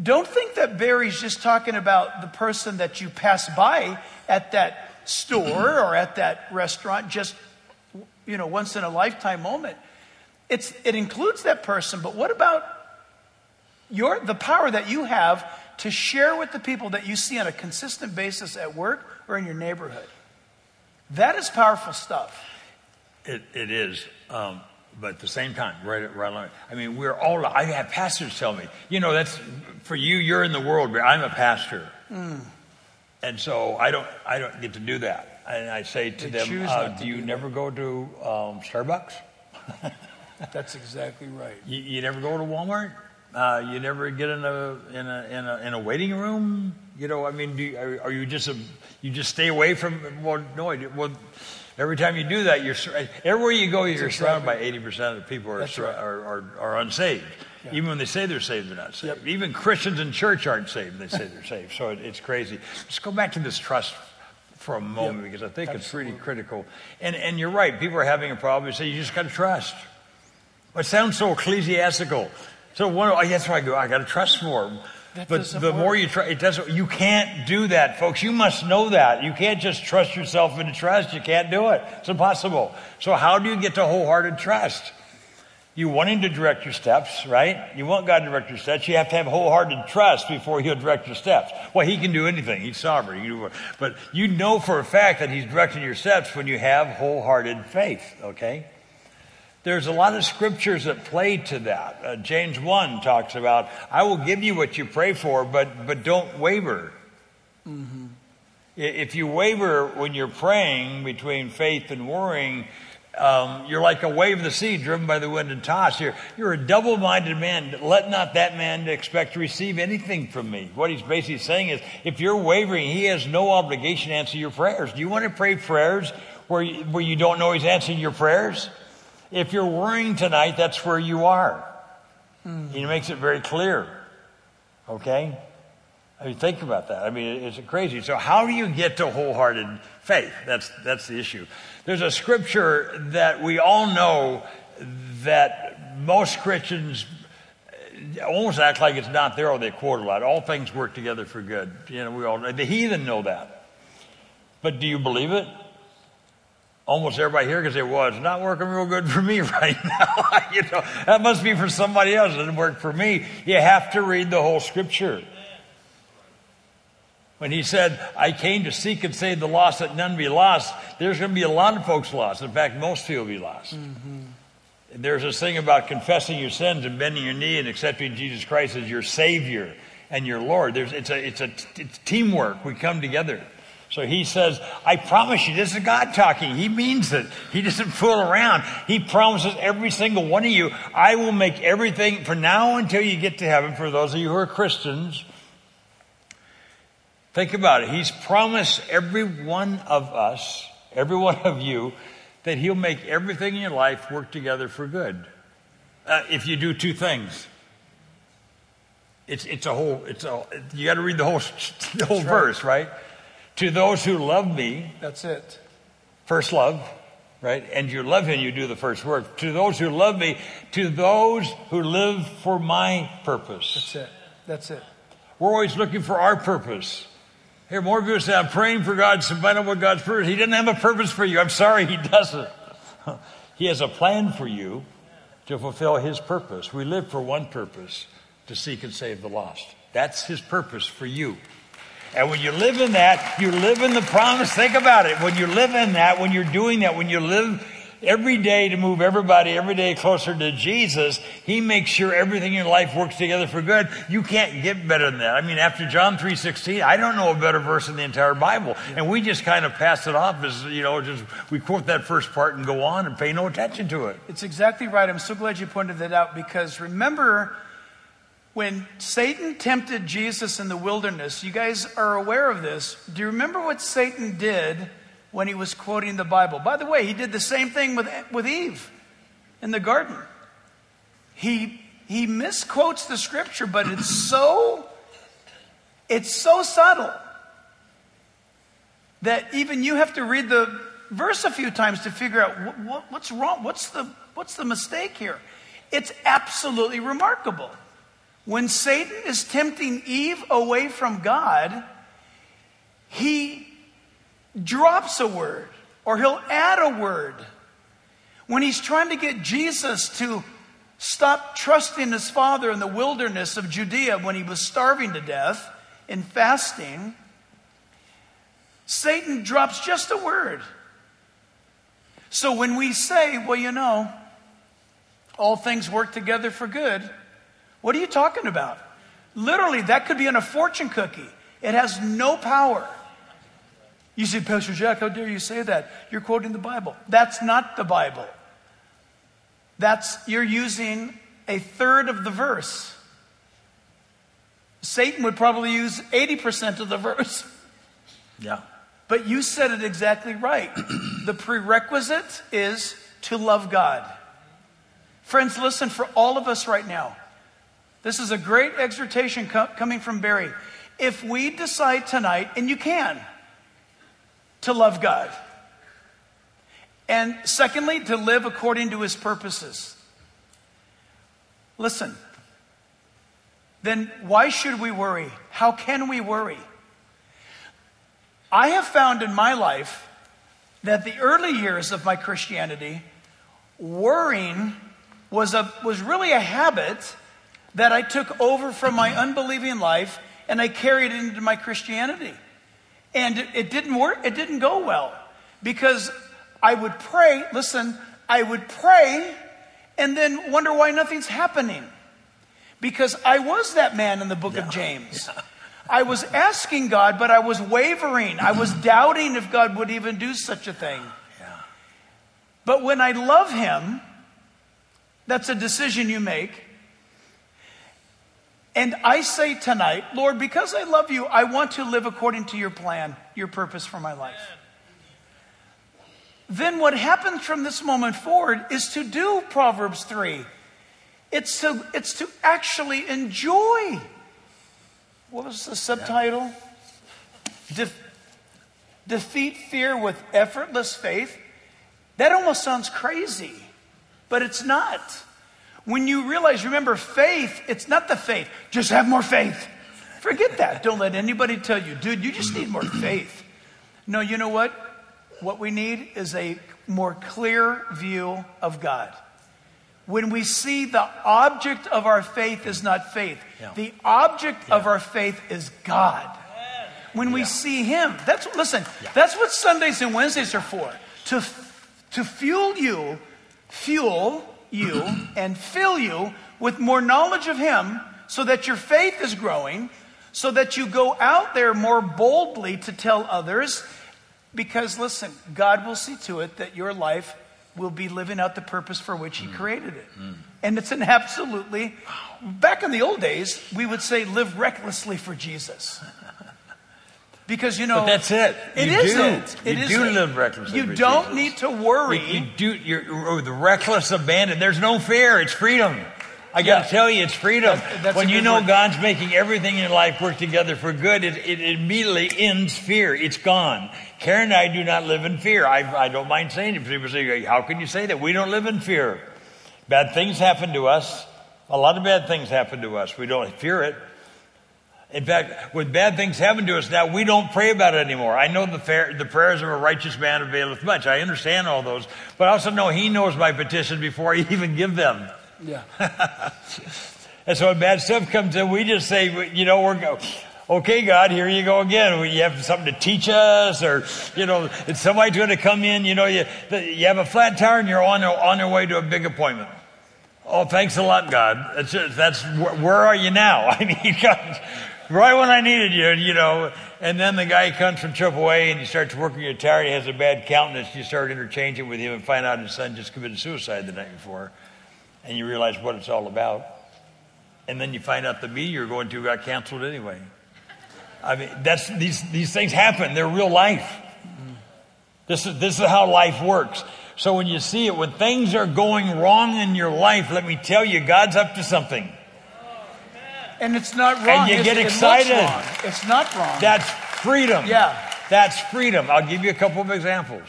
don't think that Barry's just talking about the person that you pass by at that store or at that restaurant just, you know, once in a lifetime moment. It's, it includes that person, but what about your, the power that you have to share with the people that you see on a consistent basis at work or in your neighborhood? That is powerful stuff. It, it is. Um, but at the same time, right, right along. I mean, we're all, I have pastors tell me, you know, that's, for you, you're in the world, but I'm a pastor. And so I don't, I don't get to do that. And I say to They them, uh, to do you do never go to um, Starbucks? That's exactly right. You, you never go to Walmart? Uh, you never get in a, in a, in a, in a waiting room? You know, I mean, do you, are, are you just a, you just stay away from, well, no, I well, every time you do that, you're, everywhere you go, you're surrounded by 80% of the people are, right. are, are, are unsaved. Even when they say they're saved, they're not saved. Even Christians in church aren't saved. They say they're saved. So it, it's crazy. Let's go back to this trust for a moment because I think it's pretty critical. And, and you're right. People are having a problem. You say you just got to trust. It sounds so ecclesiastical. So one, oh, that's why I go. I got to trust more. That but the more you try, it doesn't. You can't do that, folks. You must know that. You can't just trust yourself into trust. You can't do it. It's impossible. So how do you get to wholehearted trust? You want Him to direct your steps, right? You want God to direct your steps. You have to have wholehearted trust before He'll direct your steps. Well, He can do anything. He's sovereign. He can do- But you know for a fact that He's directing your steps when you have wholehearted faith, okay? There's a lot of scriptures that play to that. Uh, James 1 talks about, I will give you what you pray for, but, but don't waver. I- If you waver when you're praying between faith and worrying, Um, you're like a wave of the sea driven by the wind and tossed. You're, you're a double minded man. Let not that man expect to receive anything from me. What he's basically saying is if you're wavering, he has no obligation to answer your prayers. Do you want to pray prayers where you, where you don't know he's answering your prayers? If you're worrying tonight, that's where you are. Mm. He makes it very clear. Okay? I mean, think about that. I mean, it's crazy. So, how do you get to wholehearted faith? That's, that's the issue. There's a scripture that we all know that most Christians almost act like it's not there or they quote a lot. All things work together for good. You know, we all, the heathen know that. But do you believe it? Almost everybody here can say, well, it's not working real good for me right now. you know, that must be for somebody else. It didn't work for me. You have to read the whole scripture. When he said, I came to seek and save the lost that none be lost, there's going to be a lot of folks lost. In fact, most people will be lost. Mm-hmm. There's this thing about confessing your sins and bending your knee and accepting Jesus Christ as your Savior and your Lord. There's, it's, a, it's, a, it's teamwork. We come together. So he says, I promise you, this is God talking. He means it. He doesn't fool around. He promises every single one of you, I will make everything from now until you get to heaven, for those of you who are Christians, Think about it. He's promised every one of us, every one of you, that He'll make everything in your life work together for good. Uh, if you do two things. It's, it's a whole, it's a, you got to read the whole, the whole verse, right. right? To those who love me. That's it. First love, right? And you love him, you do the first work. To those who love me, to those who live for my purpose. That's it. That's it. We're always looking for our purpose. Here, more people say, I'm praying for God to find out what God's purpose. He didn't have a purpose for you. I'm sorry, He doesn't. he has a plan for you to fulfill His purpose. We live for one purpose to seek and save the lost. That's His purpose for you. And when you live in that, you live in the promise. Think about it. When you live in that, when you're doing that, when you live every day to move everybody every day closer to Jesus, He makes sure everything in life works together for good. You can't get better than that. I mean, after John 3.16, I don't know a better verse in the entire Bible. And we just kind of pass it off as, you know, just we quote that first part and go on and pay no attention to it. It's exactly right. I'm so glad you pointed that out because remember when Satan tempted Jesus in the wilderness, you guys are aware of this. Do you remember what Satan did when he was quoting the Bible. By the way, he did the same thing with, with Eve in the garden. He, he misquotes the scripture, but it's so, it's so subtle that even you have to read the verse a few times to figure out what, what, what's wrong. What's the, what's the mistake here? It's absolutely remarkable. When Satan is tempting Eve away from God, he drops a word or he'll add a word. When he's trying to get Jesus to stop trusting his father in the wilderness of Judea when he was starving to death and fasting, Satan drops just a word. So when we say, well, you know, all things work together for good, what are you talking about? Literally, that could be in a fortune cookie. It has no power. You say, Pastor Jack, how dare you say that? You're quoting the Bible. That's not the Bible. That's, you're using a third of the verse. Satan would probably use 80% of the verse. Yeah. But you said it exactly right. the prerequisite is to love God. Friends, listen for all of us right now. This is a great exhortation co- coming from Barry. If we decide tonight, and you can, to love God. And secondly, to live according to his purposes. Listen, then why should we worry? How can we worry? I have found in my life that the early years of my Christianity, worrying was, a, was really a habit that I took over from my unbelieving life and I carried it into my Christianity. And it, it didn't work, it didn't go well because I would pray, listen, I would pray and then wonder why nothing's happening. Because I was that man in the book yeah. of James. Yeah. I was asking God, but I was wavering. I was doubting if God would even do such a thing. Yeah. But when I love him, that's a decision you make. And I say tonight, Lord, because I love you, I want to live according to your plan, your purpose for my life. Then what happens from this moment forward is to do Proverbs 3. It's to, it's to actually enjoy. What was the subtitle? De- defeat fear with effortless faith. That almost sounds crazy, but it's not. When you realize, remember, faith, it's not the faith. Just have more faith. Forget that. Don't let anybody tell you, dude, you just need more faith. No, you know what? What we need is a more clear view of God when we see the object of our faith is not faith, yeah. the object yeah. of our faith is God. When we yeah. see Him, that's listen. That's what Sundays and Wednesdays are for to to fuel you, fuel you, and fill you with more knowledge of Him, so that your faith is growing, so that you go out there more boldly to tell others. Because listen, God will see to it that your life will be living out the purpose for which He mm. created it. Mm. And it's an absolutely, back in the old days, we would say live recklessly for Jesus. Because you know, but that's it. It you isn't. Do. You it do isn't. live recklessly. You don't need to worry. You, you do. You're, oh, the reckless abandon. There's no fear. It's freedom. I got to yeah. tell you, it's freedom. That's, that's when you know word. God's making everything in life work together for good, it, it, immediately ends fear. It's gone. Karen and I do not live in fear. I, I don't mind saying it. People say, how can you say that? We don't live in fear. Bad things happen to us. A lot of bad things happen to us. We don't fear it. In fact, when bad things happen to us now, we don't pray about it anymore. I know the, fair, the prayers of a righteous man availeth much. I understand all those. But I also know he knows my petition before I even give them. Yeah. and so when bad stuff comes in, we just say, you know, we're going okay, God, here you go again. You have something to teach us, or you know, it's somebody's going to come in. You know, you you have a flat tire and you're on on your way to a big appointment. Oh, thanks a lot, God. That's just, that's where are you now? I mean, God, right when I needed you, you know. And then the guy comes from AAA and he starts working your tire. He has a bad countenance. You start interchanging with him and find out his son just committed suicide the night before and you realize what it's all about. And then you find out the meeting you're going to got canceled anyway. I mean, that's, these, these things happen. They're real life. This is, this is how life works. So when you see it, when things are going wrong in your life, let me tell you, God's up to something. And it's not wrong. And you it's, get excited. It it's not wrong. That's freedom. Yeah. That's freedom. I'll give you a couple of examples.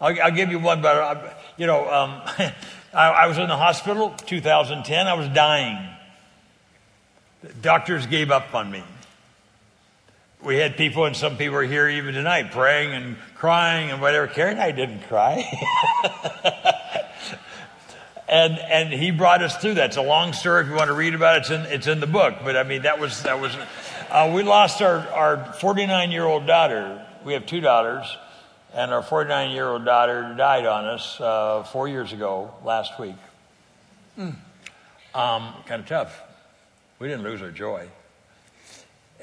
I'll, I'll give you one, but, uh, you know, um, I, I was in the hospital 2010. I was dying. The doctors gave up on me. We had people, and some people are here even tonight, praying and crying and whatever. Karen and I didn't cry. and and he brought us through that. It's a long story. If you want to read about it, it's in it's in the book. But I mean, that was that was. Uh, we lost our our 49 year old daughter. We have two daughters and our 49 year old daughter died on us uh, four years ago last week. Mm. Um, kind of tough. We didn't lose our joy.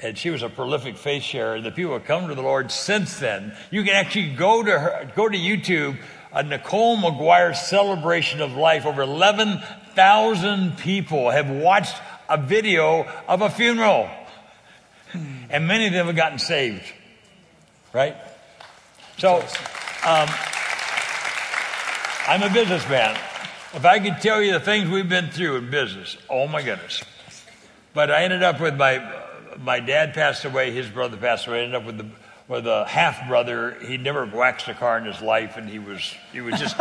And she was a prolific faith sharer. The people have come to the Lord since then. You can actually go to her, go to YouTube, a Nicole Meguiar celebration of life. Over 11,000 people have watched a video of a funeral. And many of them have gotten saved. Right? So, um, I'm a businessman. If I could tell you the things we've been through in business, oh my goodness. But I ended up with my, my dad passed away, his brother passed away, I ended up with the, with a half brother. He'd never waxed a car in his life, and he was he was just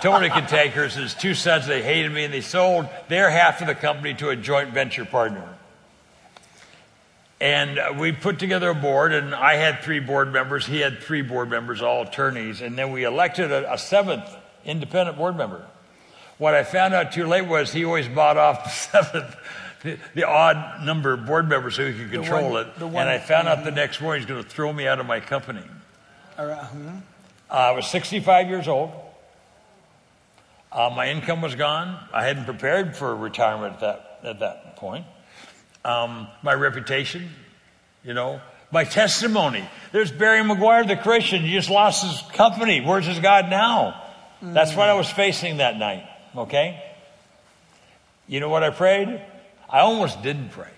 totally cantankerous. His two sons they hated me, and they sold their half of the company to a joint venture partner. And we put together a board, and I had three board members. He had three board members, all attorneys. And then we elected a, a seventh independent board member. What I found out too late was he always bought off the seventh, the, the odd number of board members he could control one, it. One, and I found out the next morning he's going to throw me out of my company. Uh-huh. Uh, I was 65 years old. Uh, my income was gone. I hadn't prepared for retirement at that, at that point um, my reputation, you know, my testimony. There's Barry Meguiar, the Christian. He just lost his company. Where's his God now? That's what I was facing that night, okay? You know what I prayed? I almost didn't pray.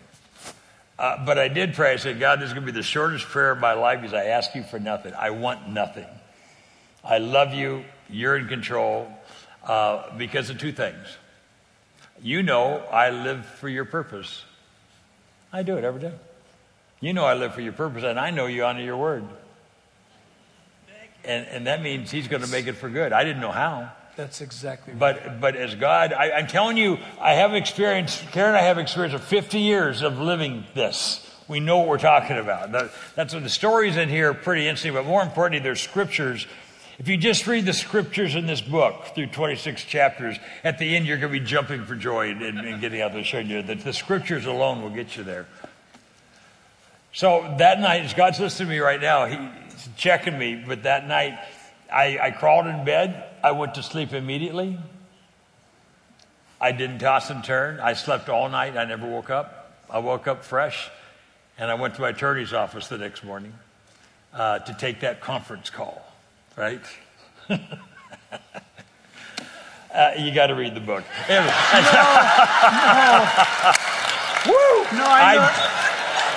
Uh, but I did pray. I said, God, this is going to be the shortest prayer of my life because I ask you for nothing. I want nothing. I love you. You're in control uh, because of two things. You know I live for your purpose. I do it every day. You know I live for your purpose, and I know you honor your word. And, and that means he's going to make it for good. I didn't know how. That's exactly right. But, but as God, I, I'm telling you, I have experience, Karen and I have experience of 50 years of living this. We know what we're talking about. That, that's what the stories in here are pretty interesting, but more importantly, there's scriptures. If you just read the scriptures in this book through 26 chapters, at the end you're going to be jumping for joy and, and getting out there showing you that the scriptures alone will get you there. So that night, God's listening to me right now, He's checking me, but that night I, I crawled in bed. I went to sleep immediately. I didn't toss and turn. I slept all night. I never woke up. I woke up fresh, and I went to my attorney's office the next morning uh, to take that conference call, right? uh, you got to read the book. no, no. Woo! No, I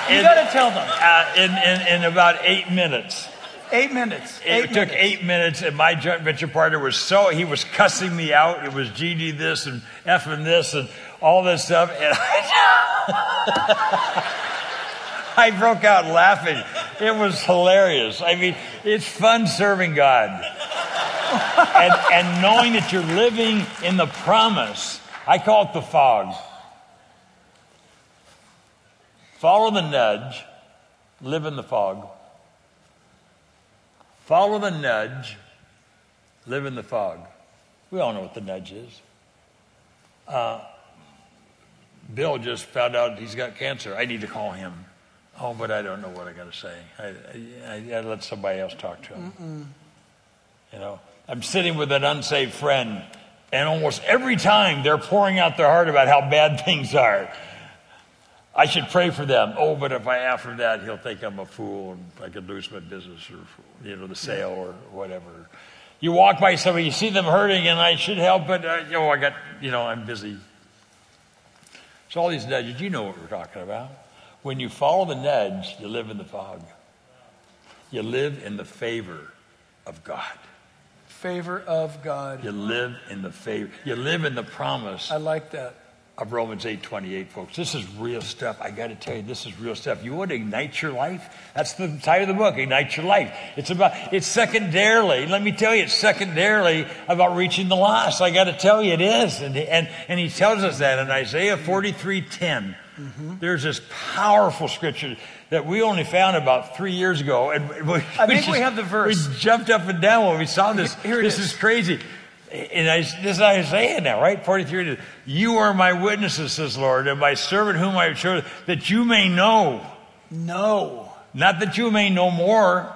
know. you got to tell them. Uh, in, in, in about eight minutes, Eight minutes. Eight it took minutes. eight minutes, and my joint venture partner was so he was cussing me out. It was GD this and F and this and all this stuff, and I, I broke out laughing. It was hilarious. I mean, it's fun serving God, and and knowing that you're living in the promise. I call it the fog. Follow the nudge, live in the fog. Follow the nudge, live in the fog. We all know what the nudge is. Uh, Bill just found out he's got cancer. I need to call him. Oh, but I don't know what I got to say. I, I, I, let somebody else talk to him. Mm-mm. You know, I'm sitting with an unsaved friend, and almost every time they're pouring out their heart about how bad things are. I should pray for them. Oh, but if I offer that, he'll think I'm a fool and I could lose my business or, you know, the sale or whatever. You walk by somebody, you see them hurting, and I should help, but, uh, oh, I got, you know, I'm busy. So all these nudges, you know what we're talking about. When you follow the nudge, you live in the fog. You live in the favor of God. Favor of God. You live in the favor. You live in the promise. I like that of Romans 8 28, folks. This is real stuff. I got to tell you, this is real stuff. You want to ignite your life? That's the title of the book, Ignite Your Life. It's about, it's secondarily, let me tell you, it's secondarily about reaching the lost. I got to tell you, it is. And, and, and he tells us that in Isaiah 43 10. Mm-hmm. There's this powerful scripture that we only found about three years ago. And we, I think we, have the verse. We jumped up and down when we saw this. Here this is. is crazy. And I, this is Isaiah now, right? 43. You are my witnesses, says Lord, and my servant whom I have chosen, that you may know. No. Not that you may know more.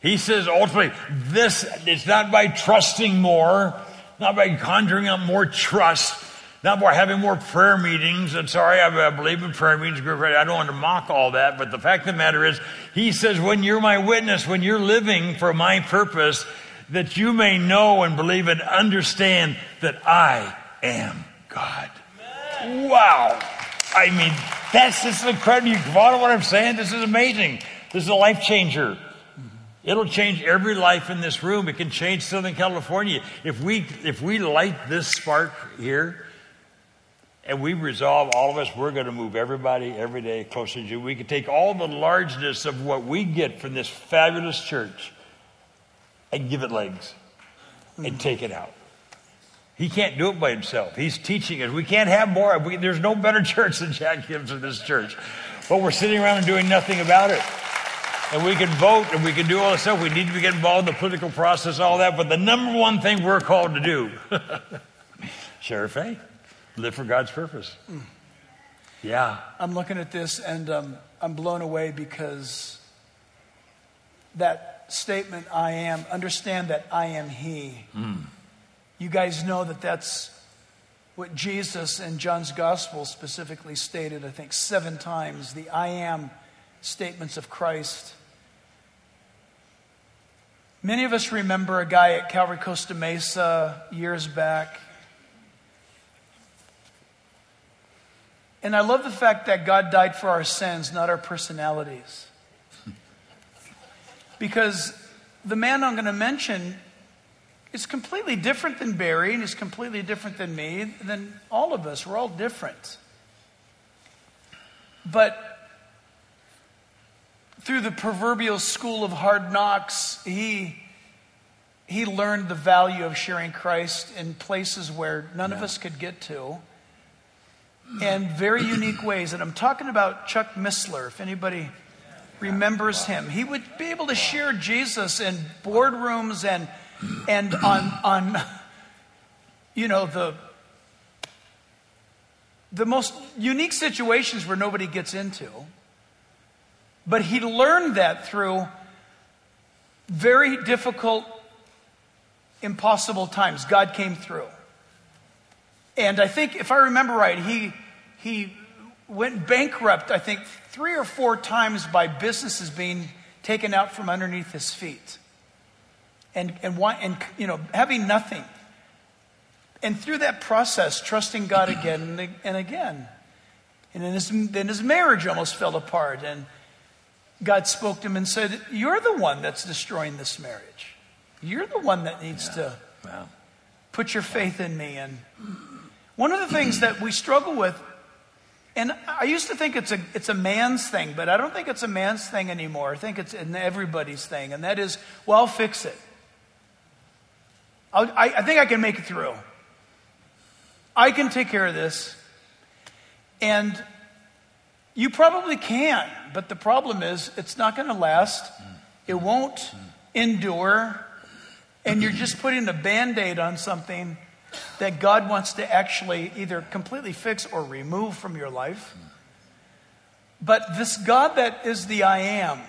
He says ultimately, this, it's not by trusting more, not by conjuring up more trust, not by having more prayer meetings. And sorry, I, I believe in prayer meetings. I don't want to mock all that, but the fact of the matter is, he says, when you're my witness, when you're living for my purpose, that you may know and believe and understand that I am God. Wow. I mean, that's just incredible. You follow what I'm saying? This is amazing. This is a life changer. It'll change every life in this room. It can change Southern California. If we, if we light this spark here and we resolve, all of us, we're going to move everybody every day closer to you. We can take all the largeness of what we get from this fabulous church and give it legs and take it out. He can't do it by himself. He's teaching us. We can't have more. We, there's no better church than Jack Hibbs in this church. But we're sitting around and doing nothing about it. And we can vote and we can do all this stuff. We need to get involved in the political process, all that. But the number one thing we're called to do, share faith, live for God's purpose. Yeah. I'm looking at this and um, I'm blown away because that statement, I am, understand that I am He. Mm. You guys know that that's what Jesus in John's Gospel specifically stated, I think, seven times the I am statements of Christ. Many of us remember a guy at Calvary Costa Mesa years back. And I love the fact that God died for our sins, not our personalities. Because the man I'm going to mention is completely different than Barry, and he's completely different than me, than all of us. We're all different. But through the proverbial school of hard knocks, he, he learned the value of sharing Christ in places where none yeah. of us could get to, and very unique ways. And I'm talking about Chuck Missler, if anybody remembers him. He would be able to share Jesus in boardrooms and, and on, on, you know, the, the most unique situations where nobody gets into. But he learned that through very difficult, impossible times. God came through. And I think, if I remember right, he, he went bankrupt, I think, three or four times by businesses being taken out from underneath his feet. And, and, and you know, having nothing. And through that process, trusting God again and, and again. And then his, then his marriage almost fell apart. And God spoke to him and said, You're the one that's destroying this marriage. You're the one that needs yeah. to put your faith in me. And one of the things that we struggle with, and I used to think it's a, it's a man's thing, but I don't think it's a man's thing anymore. I think it's an everybody's thing, and that is, well, I'll fix it. I'll, I, I think I can make it through. I can take care of this. And you probably can, but the problem is it's not going to last. Mm. It won't mm. endure. And you're just putting a band aid on something that God wants to actually either completely fix or remove from your life. But this God that is the I am,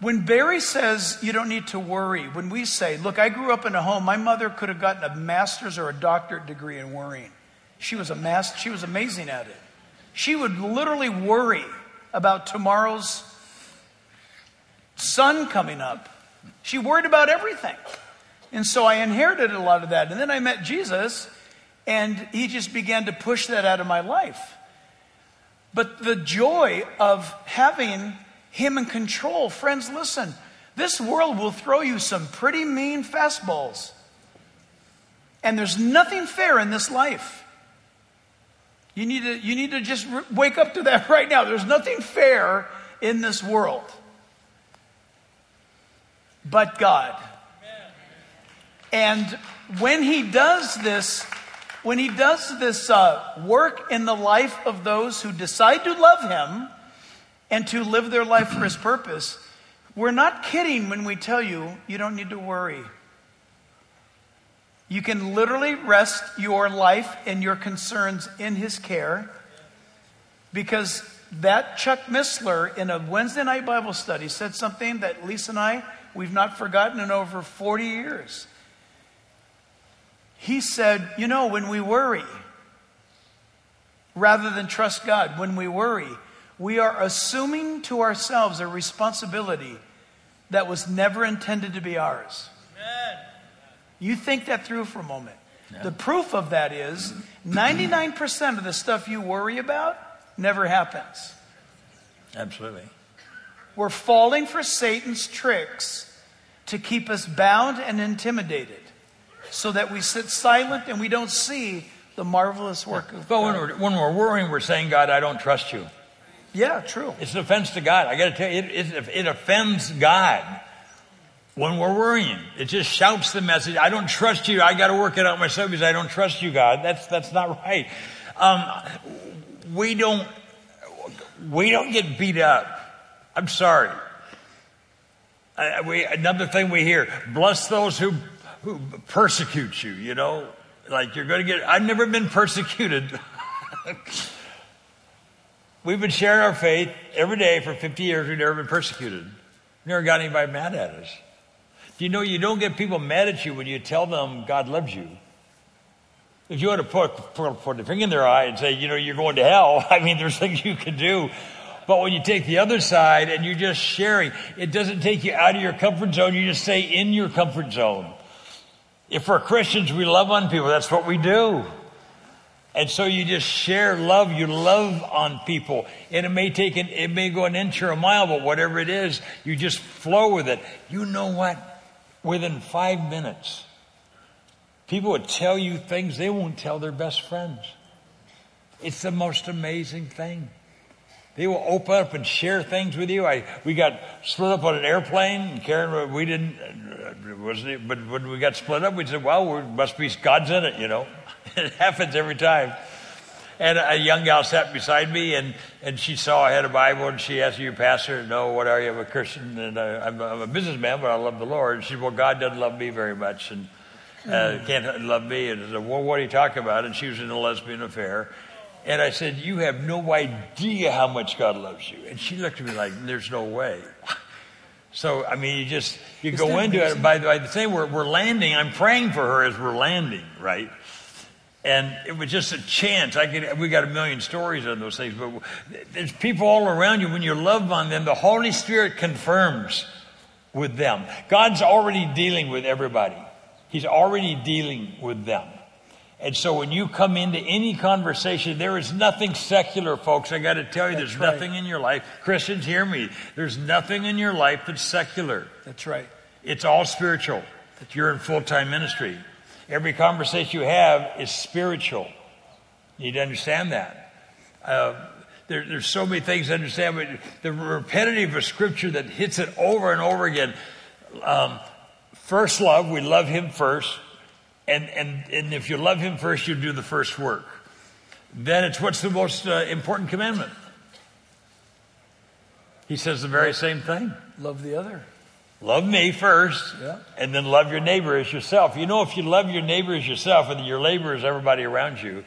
when Barry says you don't need to worry, when we say, look, I grew up in a home, my mother could have gotten a master's or a doctorate degree in worrying. She was a master, she was amazing at it. She would literally worry about tomorrow's sun coming up. She worried about everything. And so I inherited a lot of that. And then I met Jesus, and he just began to push that out of my life. But the joy of having him in control, friends, listen, this world will throw you some pretty mean fastballs. And there's nothing fair in this life. You need to, you need to just wake up to that right now. There's nothing fair in this world but God. And when He does this, when He does this uh, work in the life of those who decide to love Him and to live their life for His purpose, we're not kidding when we tell you you don't need to worry. You can literally rest your life and your concerns in His care because that Chuck Missler in a Wednesday night Bible study said something that Lisa and I, we've not forgotten in over 40 years. He said, You know, when we worry, rather than trust God, when we worry, we are assuming to ourselves a responsibility that was never intended to be ours. Amen. You think that through for a moment. Yeah. The proof of that is 99% of the stuff you worry about never happens. Absolutely. We're falling for Satan's tricks to keep us bound and intimidated so that we sit silent and we don't see the marvelous work of but God. When we're, when we're worrying, we're saying, God, I don't trust you. Yeah, true. It's an offense to God. I got to tell you, it, it, it offends God when we're worrying. It just shouts the message, I don't trust you. I got to work it out myself because I don't trust you, God. That's, that's not right. Um, we don't, we don't get beat up. I'm sorry. Uh, we, another thing we hear, bless those who, who persecutes you, you know, like you're going to get, I've never been persecuted. We've been sharing our faith every day for 50 years. We've never been persecuted. Never got anybody mad at us. Do you know you don't get people mad at you when you tell them God loves you? If you want to put, put, put the finger in their eye and say, you know, you're going to hell, I mean, there's things you can do. But when you take the other side and you're just sharing, it doesn't take you out of your comfort zone. You just stay in your comfort zone. If we're Christians, we love on people. That's what we do. And so you just share love. You love on people. And it may take an, it may go an inch or a mile, but whatever it is, you just flow with it. You know what? Within five minutes, people would tell you things they won't tell their best friends. It's the most amazing thing. They will open up and share things with you. I, we got split up on an airplane, and Karen, we didn't, uh, wasn't it? But when we got split up, we said, well, we must be God's in it, you know. it happens every time. And a young gal sat beside me, and, and she saw I had a Bible, and she asked, "Are you a pastor?" No. What are you? I'm a Christian, and I, am a businessman, but I love the Lord. And she said, "Well, God doesn't love me very much, and uh, can't love me." And I said, "Well, what are you talking about?" And she was in a lesbian affair, and I said, You have no idea how much God loves you. And she looked at me like, There's no way. So, I mean, you just, you Is go into it. By the, by the time we're, we're landing, I'm praying for her as we're landing, right? And it was just a chance. I could, we got a million stories on those things, but there's people all around you. When you love on them, the Holy Spirit confirms with them. God's already dealing with everybody. He's already dealing with them. And so when you come into any conversation, there is nothing secular, folks. I got to tell you, that's there's right. nothing in your life. Christians, hear me. There's nothing in your life that's secular. That's right. It's all spiritual. That's You're in full time ministry. Every conversation you have is spiritual. You need to understand that. Uh, there, there's so many things to understand, but the repetitive of scripture that hits it over and over again. Um, first love, we love him first. And, and, and if you love him first, you do the first work. Then it's what's the most uh, important commandment? He says the very same thing. Love the other. Love me first, yeah. and then love your neighbor as yourself. You know, if you love your neighbor as yourself, and your neighbor is everybody around you,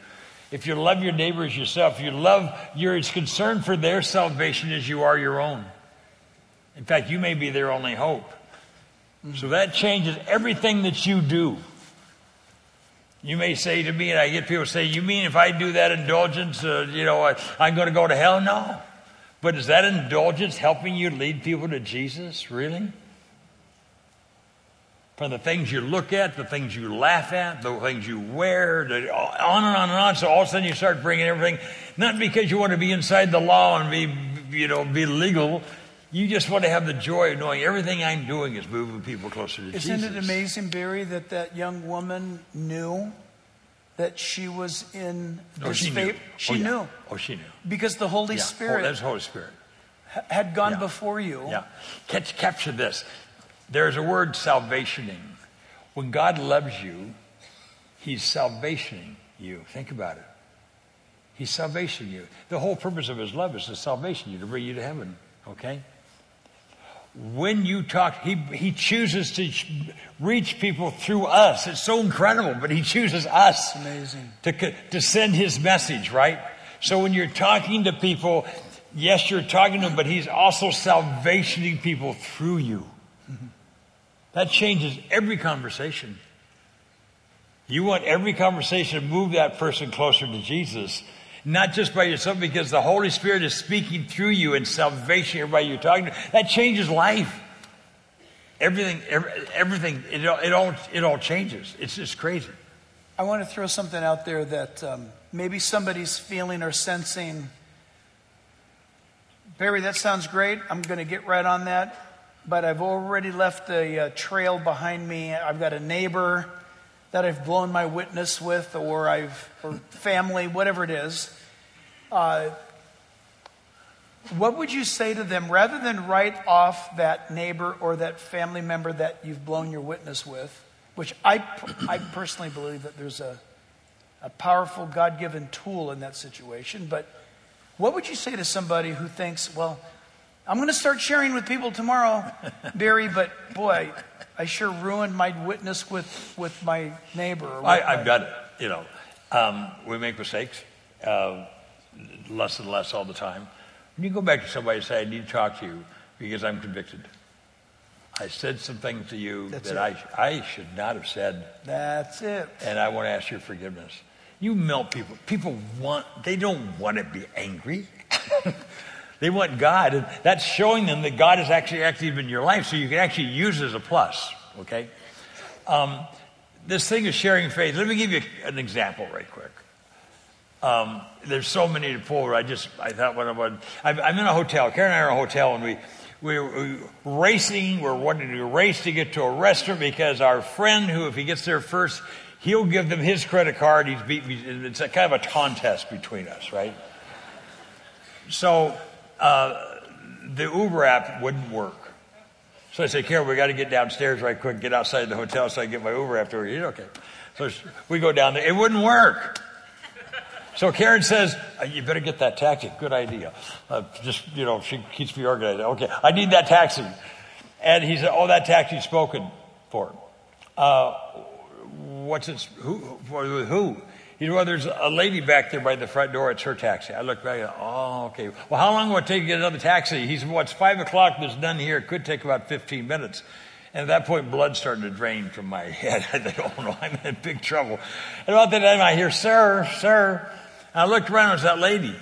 if you love your neighbor as yourself, you love, you're as concerned for their salvation as you are your own. In fact, you may be their only hope. Mm-hmm. So that changes everything that you do. You may say to me, and I get people say, You mean if I do that indulgence, uh, you know, I, I'm going to go to hell? No. But is that indulgence helping you lead people to Jesus? Really? From the things you look at, the things you laugh at, the things you wear, the, on and on and on. So all of a sudden you start bringing everything, not because you want to be inside the law and be, you know, be legal, you just want to have the joy of knowing everything I'm doing is moving people closer to Isn't Jesus. Isn't it amazing, Barry, that that young woman knew that she was in oh, she Knew. She oh, yeah. knew. Oh, she knew. Because the Holy yeah. Spirit. Oh, that's Holy Spirit. Had gone yeah. before you. Yeah. Catch, capture this. There's a word salvationing. When God loves you, He's salvationing you. Think about it. He's salvationing you. The whole purpose of His love is to salvation you, to bring you to heaven. Okay? When you talk, he, he chooses to reach people through us. It's so incredible, but he chooses us Amazing. To, to send his message, right? So when you're talking to people, yes, you're talking to them, but he's also salvationing people through you. Mm-hmm. That changes every conversation. You want every conversation to move that person closer to Jesus not just by yourself, because the Holy Spirit is speaking through you in salvation, everybody you're talking to. That changes life. Everything, every, everything, it, it, all, it all changes. It's just crazy. I want to throw something out there that um, maybe somebody's feeling or sensing. Barry, that sounds great. I'm going to get right on that. But I've already left a uh, trail behind me. I've got a neighbor that I've blown my witness with, or I've, or family, whatever it is. Uh, what would you say to them rather than write off that neighbor or that family member that you've blown your witness with, which I, I personally believe that there's a, a powerful God given tool in that situation, but what would you say to somebody who thinks, well, I'm going to start sharing with people tomorrow, Barry, but boy, I sure ruined my witness with, with my neighbor. I, have got it. You know, um, we make mistakes. Uh, less and less all the time. When you go back to somebody and say, I need to talk to you because I'm convicted. I said some things to you That's that I, I should not have said. That's it. And I want to ask your forgiveness. You melt people. People want, they don't want to be angry. They want God, and that's showing them that God is actually active in your life, so you can actually use it as a plus. Okay. Um, this thing of sharing faith. Let me give you an example, right quick. Um, there's so many to pull. I just I thought when I would, I'm, in a hotel. Karen and I are in a hotel, and we we we're racing. We're wanting to race to get to a restaurant because our friend, who if he gets there first, he'll give them his credit card. He's beat me. It's a kind of a contest between us, right? So uh, the Uber app wouldn't work. So I said, Karen, we got to get downstairs right quick, get outside the hotel so I can get my Uber afterwards. He's okay. So we go down there. It wouldn't work. So Karen says, uh, you better get that taxi. Good idea. Uh, just, you know, she keeps me organized. Okay, I need that taxi. And he said, oh, that taxi's spoken for. Uh, what's it, who, for who? He said, well, there's a lady back there by the front door. It's her taxi. I looked back and, oh, okay. Well, how long will it take to get another taxi? He said, well, it's five o'clock. There's none here. It could take about 15 minutes. And at that point, blood started to drain from my head. I thought, oh no, I'm in big trouble. And about that time, I hear, sir, sir. And I looked around, it was that lady.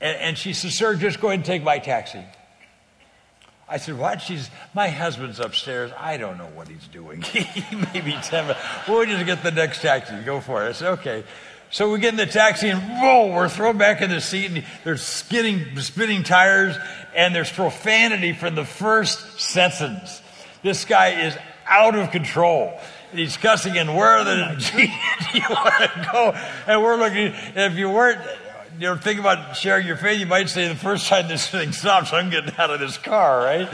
And, and she said, Sir, just go ahead and take my taxi. I said, What? She's, my husband's upstairs. I don't know what he's doing. Maybe 10 minutes. We'll just get the next taxi. Go for it. I said, Okay. So we get in the taxi and whoa, we're thrown back in the seat and there's skidding, spinning tires and there's profanity from the first sentence. This guy is out of control he's cussing and where the do you want to go? And we're looking, if you weren't, you know, think about sharing your faith, you might say the first time this thing stops, I'm getting out of this car, right?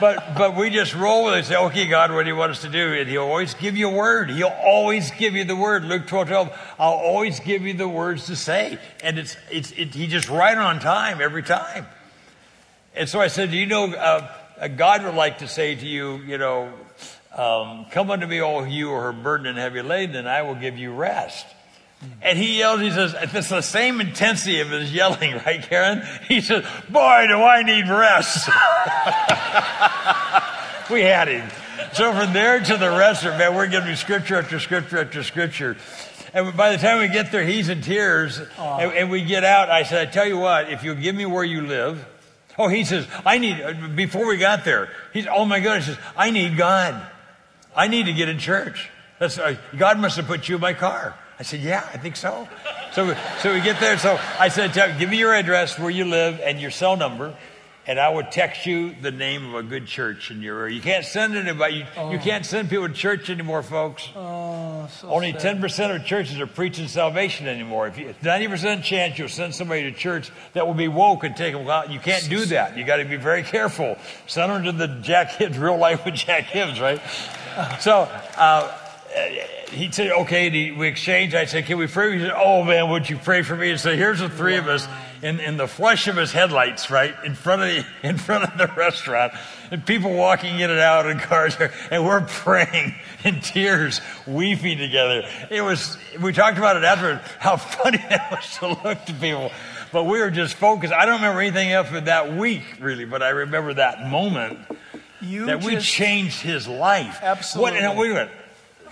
but, but we just roll with it and say, okay, God, what do you want us to do? And he'll always give you a word. He'll always give you the word. Luke 12, 12, I'll always give you the words to say. And it's, it's, it, he just right on time every time. And so I said, do you know, uh, God would like to say to you, you know, um, Come unto me, all you who are burdened and heavy laden, and I will give you rest. And he yells, he says, it's the same intensity of his yelling, right, Karen? He says, Boy, do I need rest. we had him. So from there to the restaurant, man, we're giving scripture after scripture after scripture. And by the time we get there, he's in tears. And, and, we get out. I said, I tell you what, if you'll give me where you live. Oh, he says, I need, before we got there, he's, oh my goodness, he says, I need God. I need to get in church. That's, uh, God must have put you in my car. I said, yeah, I think so. So, so we get there. So I said, give me your address where you live and your cell number, and I would text you the name of a good church in your area. You can't send anybody. You, oh. you can't send people to church anymore, folks. Oh, so Only ten percent of churches are preaching salvation anymore. If you, ninety percent chance you'll send somebody to church that will be woke and take them out. You can't do that. You got to be very careful. Send them to the Jack Hibbs, real life with Jack Hibbs, right? So. Uh, he said, okay, we exchanged. I said, can we pray? He said, oh man, would you pray for me? And so here's the three of us in, in the flush of his headlights, right, in front of the, in front of the restaurant, and people walking in and out in cars, and we're praying in tears, weeping together. It was, we talked about it after, how funny that was to look to people. But we were just focused. I don't remember anything else for that week, really, but I remember that moment you that we changed his life. Absolutely. What, wait a minute.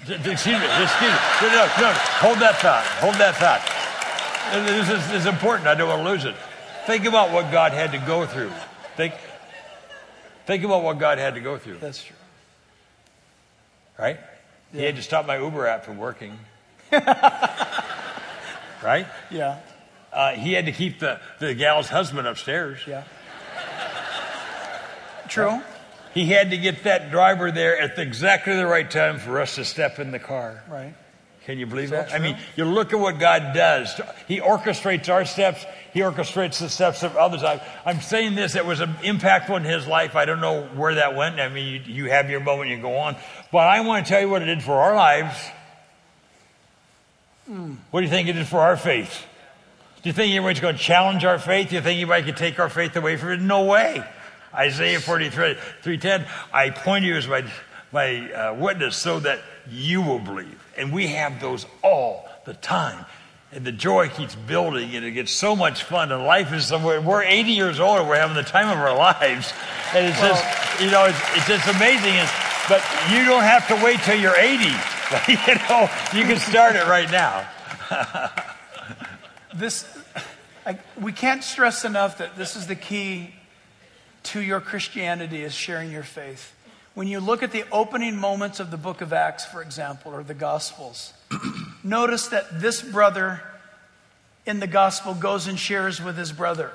Excuse me. Excuse me. No, no, no. Hold that thought. Hold that thought. This is, this is important. I don't want to lose it. Think about what God had to go through. Think, think about what God had to go through. That's true. Right? Yeah. He had to stop my Uber app from working. right? Yeah. Uh, he had to keep the, the gal's husband upstairs. Yeah. True. Right? He had to get that driver there at exactly the right time for us to step in the car. Right. Can you believe that? that? I mean, you look at what God does. He orchestrates our steps. He orchestrates the steps of others. I, am saying this, it was an impactful in his life. I don't know where that went. I mean, you, you have your moment, you go on. But I want to tell you what it did for our lives. Mm. What do you think it did for our faith? Do you think anybody's going to challenge our faith? Do you think anybody could take our faith away from it? No way. Isaiah 43, 310, I point you as my, my uh, witness so that you will believe. And we have those all the time. And the joy keeps building and it gets so much fun and life is somewhere. We're 80 years old and we're having the time of our lives. And it's well, just, you know, it's, it's just amazing. It's, but you don't have to wait till you're 80. you know, you can start it right now. this, I, we can't stress enough that this is the key to your Christianity is sharing your faith. When you look at the opening moments of the book of Acts, for example, or the Gospels, notice that this brother in the Gospel goes and shares with his brother,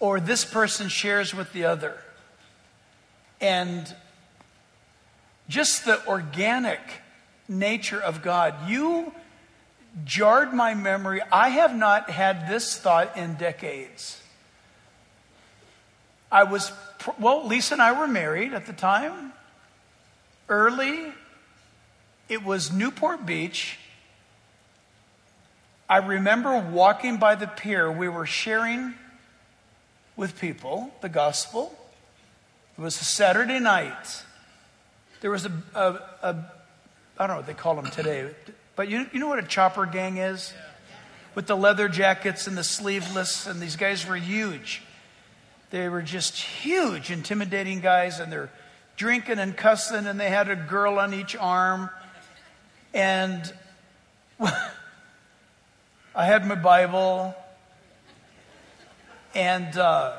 or this person shares with the other. And just the organic nature of God. You jarred my memory. I have not had this thought in decades. I was, well, Lisa and I were married at the time. Early, it was Newport Beach. I remember walking by the pier. We were sharing with people the gospel. It was a Saturday night. There was a, a, a I don't know what they call them today, but you, you know what a chopper gang is? With the leather jackets and the sleeveless, and these guys were huge. They were just huge, intimidating guys, and they're drinking and cussing, and they had a girl on each arm. And I had my Bible, and uh,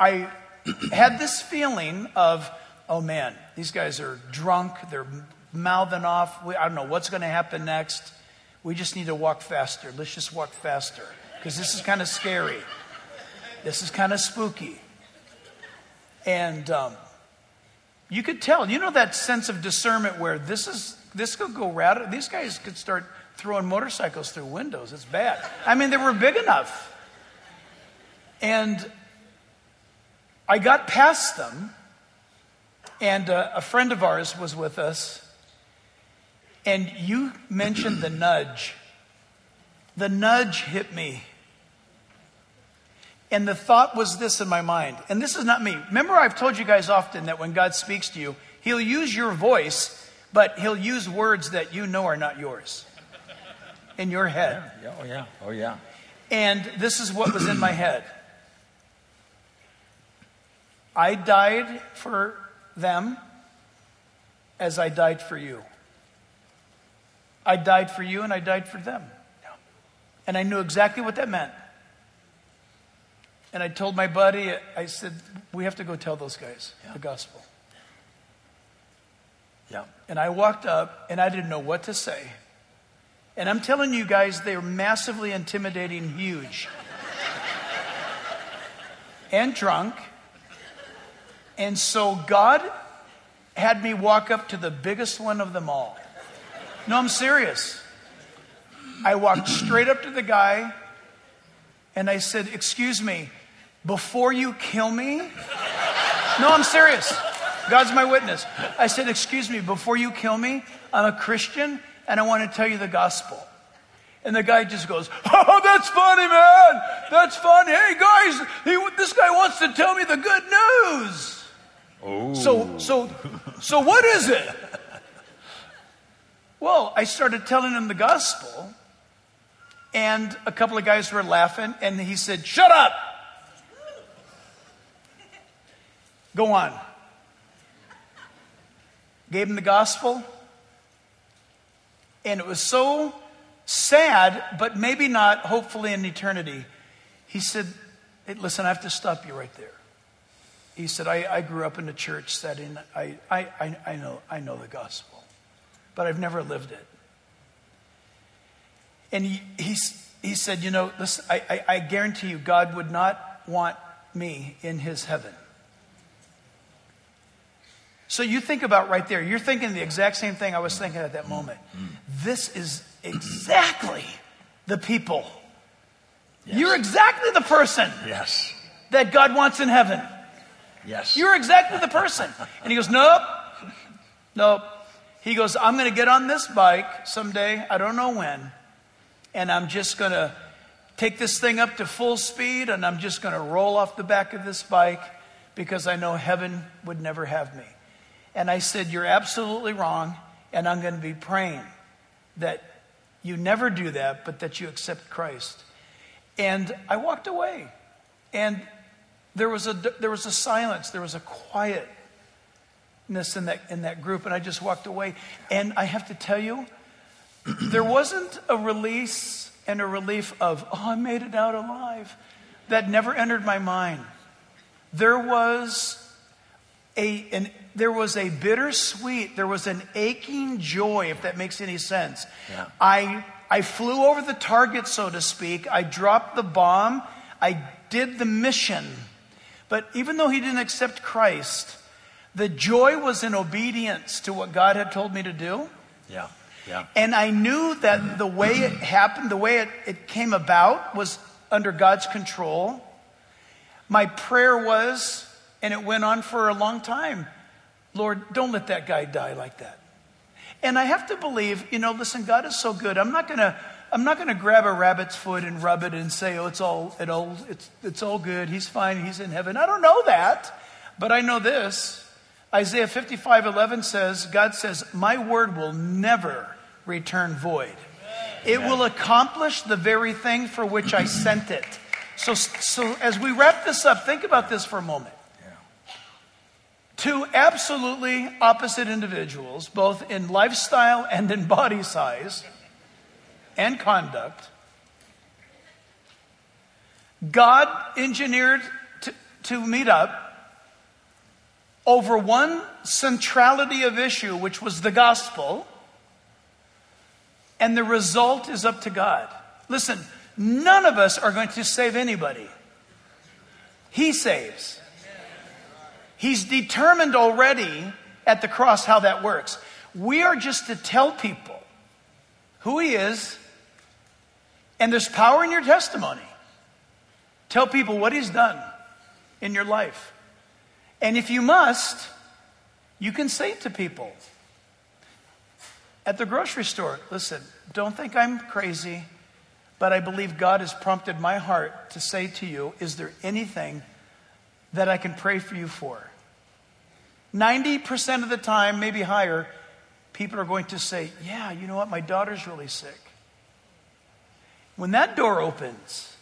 I had this feeling of, oh man, these guys are drunk, they're mouthing off. I don't know what's going to happen next. We just need to walk faster. Let's just walk faster because this is kind of scary. This is kind of spooky. And um, you could tell, you know, that sense of discernment where this is this could go right. These guys could start throwing motorcycles through windows. It's bad. I mean, they were big enough. And I got past them, and uh, a friend of ours was with us, and you mentioned the nudge. The nudge hit me. And the thought was this in my mind, and this is not me. Remember, I've told you guys often that when God speaks to you, He'll use your voice, but He'll use words that you know are not yours in your head. Yeah, oh, yeah. Oh, yeah. And this is what was in my head I died for them as I died for you. I died for you and I died for them. And I knew exactly what that meant. And I told my buddy, I said, we have to go tell those guys yeah. the gospel. Yeah. And I walked up and I didn't know what to say. And I'm telling you guys, they are massively intimidating, huge. and drunk. And so God had me walk up to the biggest one of them all. No, I'm serious. I walked straight up to the guy and I said, Excuse me, before you kill me? No, I'm serious. God's my witness. I said, Excuse me, before you kill me, I'm a Christian and I want to tell you the gospel. And the guy just goes, Oh, that's funny, man. That's funny. Hey, guys, he, this guy wants to tell me the good news. Oh. So, so, so what is it? Well, I started telling him the gospel, and a couple of guys were laughing, and he said, Shut up! Go on. Gave him the gospel. And it was so sad, but maybe not, hopefully in eternity. He said, hey, Listen, I have to stop you right there. He said, I, I grew up in a church setting. I, I, I, know, I know the gospel, but I've never lived it. And he, he, he said, You know, listen, I, I, I guarantee you, God would not want me in his heaven. So you think about right there, you're thinking the exact same thing I was thinking at that moment. This is exactly the people. Yes. You're exactly the person. Yes. That God wants in heaven. Yes. You're exactly the person. And he goes, Nope. Nope. He goes, I'm going to get on this bike someday. I don't know when. And I'm just going to take this thing up to full speed and I'm just going to roll off the back of this bike because I know heaven would never have me. And I said, You're absolutely wrong. And I'm going to be praying that you never do that, but that you accept Christ. And I walked away. And there was a, there was a silence, there was a quietness in that, in that group. And I just walked away. And I have to tell you, there wasn't a release and a relief of, oh, I made it out alive. That never entered my mind. There was a, an, there was a bittersweet, there was an aching joy, if that makes any sense. Yeah. I, I flew over the target, so to speak. I dropped the bomb. I did the mission. But even though he didn't accept Christ, the joy was in obedience to what God had told me to do. Yeah. Yeah. And I knew that the way it happened, the way it, it came about, was under God's control. My prayer was, and it went on for a long time Lord, don't let that guy die like that. And I have to believe, you know, listen, God is so good. I'm not going to. I'm not going to grab a rabbit's foot and rub it and say, "Oh, it's all, it all, it's, it's all good. He's fine. He's in heaven." I don't know that, but I know this. Isaiah 55:11 says, God says, "My word will never return void. It will accomplish the very thing for which I sent it." So, so as we wrap this up, think about this for a moment. Two absolutely opposite individuals, both in lifestyle and in body size and conduct. God engineered to, to meet up over one centrality of issue, which was the gospel, and the result is up to God. Listen, none of us are going to save anybody. He saves. He's determined already at the cross how that works. We are just to tell people who He is, and there's power in your testimony. Tell people what He's done in your life. And if you must, you can say to people at the grocery store listen, don't think I'm crazy, but I believe God has prompted my heart to say to you, is there anything that I can pray for you for? 90% of the time, maybe higher, people are going to say, Yeah, you know what? My daughter's really sick. When that door opens,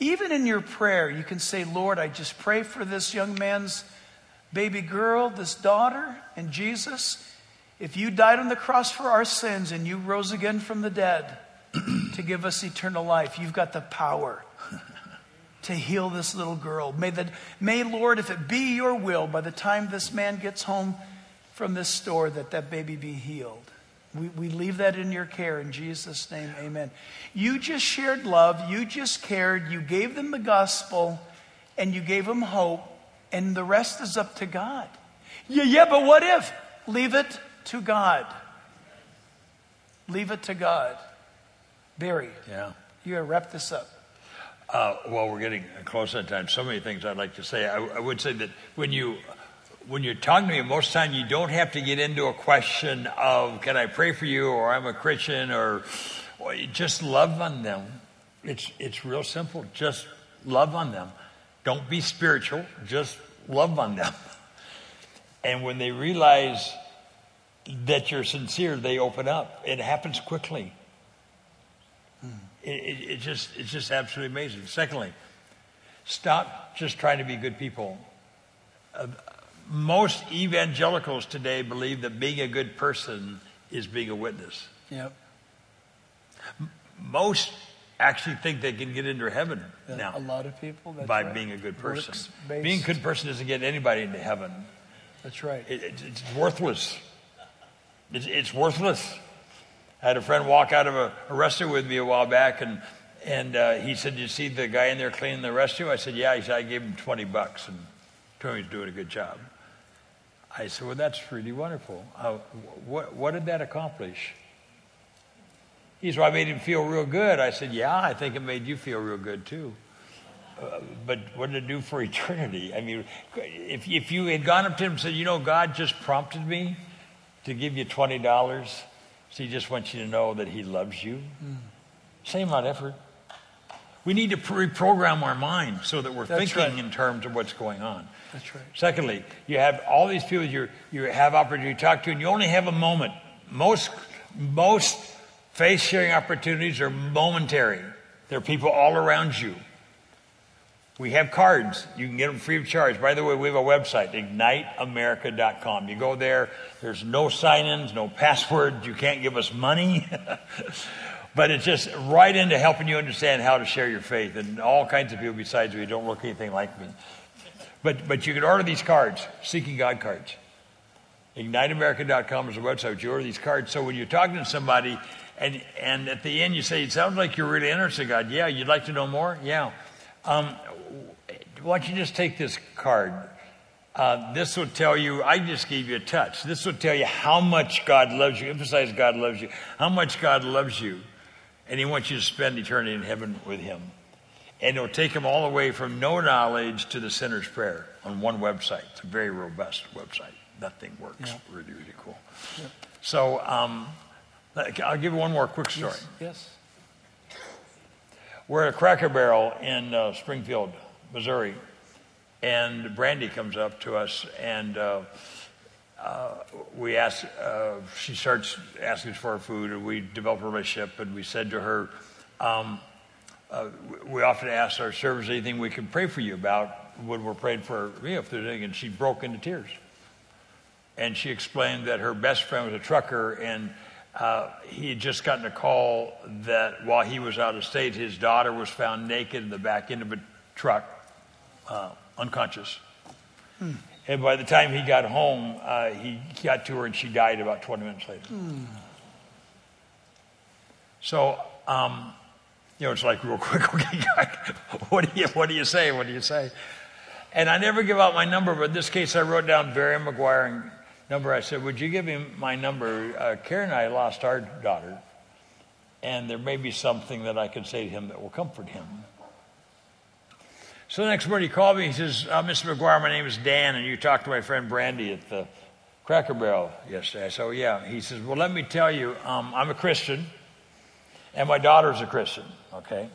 even in your prayer, you can say, Lord, I just pray for this young man's baby girl, this daughter, and Jesus. If you died on the cross for our sins and you rose again from the dead to give us eternal life, you've got the power to heal this little girl. May, the, may, Lord, if it be your will, by the time this man gets home from this store, that that baby be healed. We, we leave that in your care in Jesus' name, amen. You just shared love, you just cared, you gave them the gospel, and you gave them hope, and the rest is up to God. Yeah, yeah, but what if? Leave it to God. Leave it to God. Barry. Yeah. You gotta wrap this up. Uh, well, we're getting close on time. So many things I'd like to say. I, I, would say that when you when you're talking to me, most of the time you don't have to get into a question of "Can I pray for you?" or "I'm a Christian," or, or just love on them. It's it's real simple. Just love on them. Don't be spiritual. Just love on them. And when they realize that you're sincere, they open up. It happens quickly. It, it, it just, it's just absolutely amazing. Secondly, stop just trying to be good people. Uh, most evangelicals today believe that being a good person is being a witness. Yep. Most actually think they can get into heaven yeah, now. A lot of people. by right. being a good person. Being a good person doesn't get anybody into heaven. That's right. It, it, it's worthless. It's, it's worthless. I had a friend walk out of a, a restroom with me a while back, and and uh, he said, "You see the guy in there cleaning the restroom?" I said, "Yeah." He said, "I gave him twenty bucks and told him he's doing a good job." I said, "Well, that's really wonderful. Uh, what what did that accomplish?" He said, well, "I made him feel real good." I said, "Yeah, I think it made you feel real good too." Uh, but what did it do for eternity? I mean, if if you had gone up to him and said, "You know, God just prompted me to give you twenty dollars." So he just wants you to know that he loves you. Mm. Same amount of effort. We need to reprogram our mind so that we're That's thinking right. in terms of what's going on. That's right. Secondly, you have all these people you you have opportunity to talk to, and you only have a moment. Most most face sharing opportunities are momentary. There are people all around you. We have cards. You can get them free of charge. By the way, we have a website, igniteamerica.com. You go there, there's no sign ins, no password. You can't give us money. but it's just right into helping you understand how to share your faith. And all kinds of people besides me don't look anything like me. But, but you can order these cards, Seeking God cards. IgniteAmerica.com is a website. You order these cards. So when you're talking to somebody and, and at the end you say, it sounds like you're really interested in God. Yeah, you'd like to know more? Yeah. Um, why don't you just take this card? Uh, this will tell you, I just gave you a touch. This will tell you how much God loves you. Emphasize God loves you. How much God loves you. And He wants you to spend eternity in heaven with Him. And it'll take Him all the way from no knowledge to the sinner's prayer on one website. It's a very robust website. That thing works yeah. really, really cool. Yeah. So, um, I'll give you one more quick story. Yes. yes. We're at a Cracker Barrel in uh, Springfield, Missouri, and Brandy comes up to us and uh, uh, we ask, uh, she starts asking us for our food, and we develop a relationship. And we said to her, um, uh, we often ask our servers anything we can pray for you about when we're praying for you know, if there's anything. And she broke into tears. And she explained that her best friend was a trucker, and uh, he had just gotten a call that while he was out of state, his daughter was found naked in the back end of a truck, uh, unconscious. And by the time he got home, uh, he got to her and she died about 20 minutes later. So, um, you know, it's like real quick, okay, what do you, what do you say? What do you say? And I never give out my number, but in this case, I wrote down Barry Meguiar number. I said, Would you give him my number? Uh, Karen and I lost our daughter, and there may be something that I can say to him that will comfort him. So the next morning he called me. He says, uh, Mr. Meguiar, my name is Dan, and you talked to my friend Brandy at the Cracker Barrel yesterday. I said, oh, yeah. He says, well, let me tell you, um, I'm a Christian, and my daughter's a Christian, okay?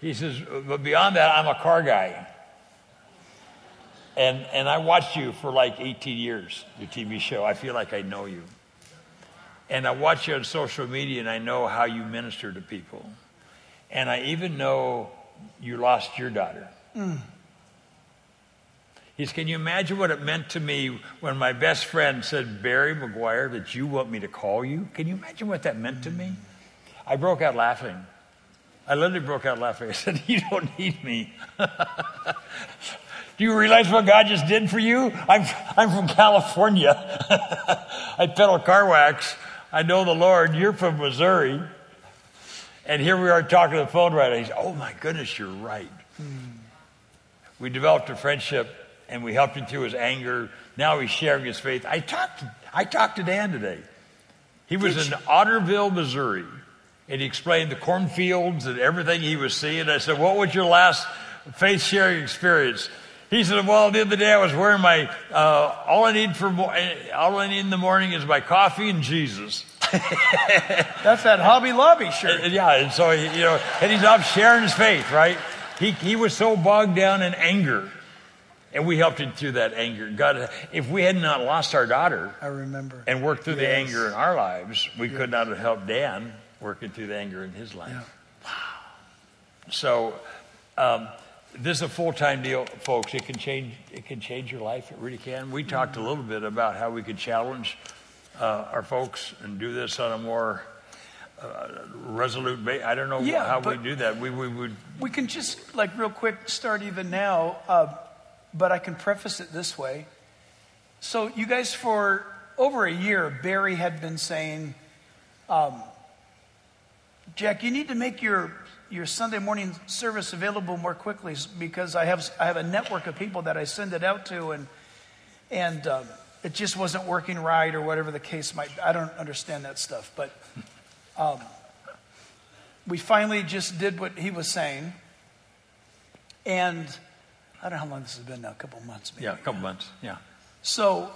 He says, but beyond that, I'm a car guy. And, and I watched you for like 18 years, your TV show. I feel like I know you. And I watch you on social media and I know how you minister to people. And I even know you lost your daughter. Mm. He says, Can you imagine what it meant to me when my best friend said, Barry Meguiar, that you want me to call you? Can you imagine what that meant to me? I broke out laughing. I literally broke out laughing. I said, You don't need me. Do you realize what God just did for you? I'm, I'm from California. I peddle car wax. I know the Lord. You're from Missouri. And here we are talking on the phone right now. He's, oh my goodness, you're right. Hmm. We developed a friendship and we helped him through his anger. Now he's sharing his faith. I talked to, I talked to Dan today. He was Did in you? Otterville, Missouri, and he explained the cornfields and everything he was seeing. I said, What was your last faith sharing experience? He said, "Well, the other day I was wearing my uh, all I need for all I need in the morning is my coffee and Jesus." That's that Hobby Lobby shirt. And, yeah, and so you know, and he's off sharing his faith, right? He he was so bogged down in anger, and we helped him through that anger. God, if we had not lost our daughter, I remember, and worked through yes. the anger in our lives, we yes. could not have helped Dan working through the anger in his life. Yeah. Wow. So. Um, this is a full-time deal, folks. It can change. It can change your life. It really can. We talked a little bit about how we could challenge uh, our folks and do this on a more uh, resolute basis. I don't know yeah, how we do that. We, we would. We can just like real quick start even now, uh, but I can preface it this way. So you guys, for over a year, Barry had been saying, um, Jack, you need to make your your Sunday morning service available more quickly because I have I have a network of people that I send it out to and and um, it just wasn't working right or whatever the case might. be. I don't understand that stuff, but um, we finally just did what he was saying, and I don't know how long this has been now. A couple months, maybe. Yeah, a couple months. Yeah. So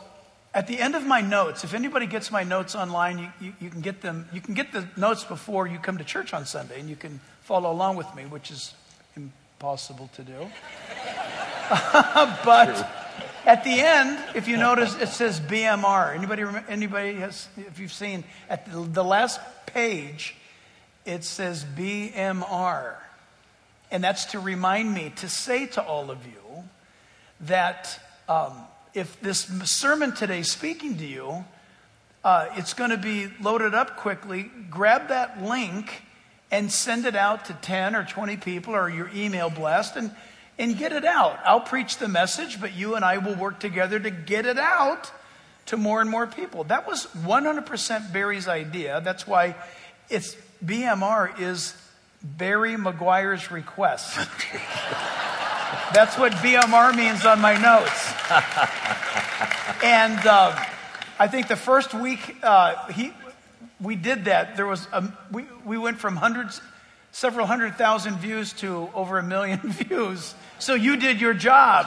at the end of my notes, if anybody gets my notes online, you, you, you, can get them. You can get the notes before you come to church on Sunday, and you can follow along with me, which is impossible to do. but at the end, if you notice, it says BMR. Anybody? Anybody has? If you've seen at the, the last page, it says BMR, and that's to remind me to say to all of you that. Um, if this sermon today is speaking to you, Uh, it's going to be loaded up quickly. Grab that link and send it out to 10 or 20 people or your email blast and, and get it out. I'll preach the message, but you and I will work together to get it out to more and more people. That was 100% Barry's idea. That's why it's BMR is Barry Meguiar's request. That's what BMR means on my notes. and uh, I think the first week uh, he, we did that, there was a, we, we went from hundreds, several hundred thousand views to over a million views. So you did your job.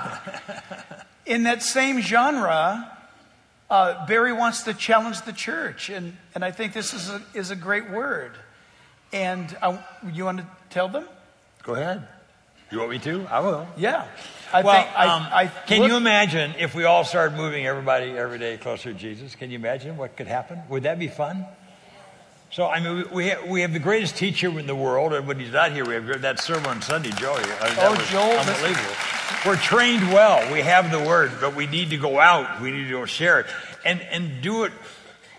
In that same genre, uh, Barry wants to challenge the church, and, and I think this is a, is a great word. And I, you want to tell them? Go ahead. You want me to? I will. Yeah. I well, think, I, um, I can look- you imagine if we all started moving everybody every day closer to Jesus? Can you imagine what could happen? Would that be fun? So, I mean, we, we, have, we have the greatest teacher in the world, and when he's not here, we have that sermon on Sunday, Joey. I mean, Oh, Joel, Unbelievable. We're trained well. We have the word, but we need to go out. We need to go share it. And, and do it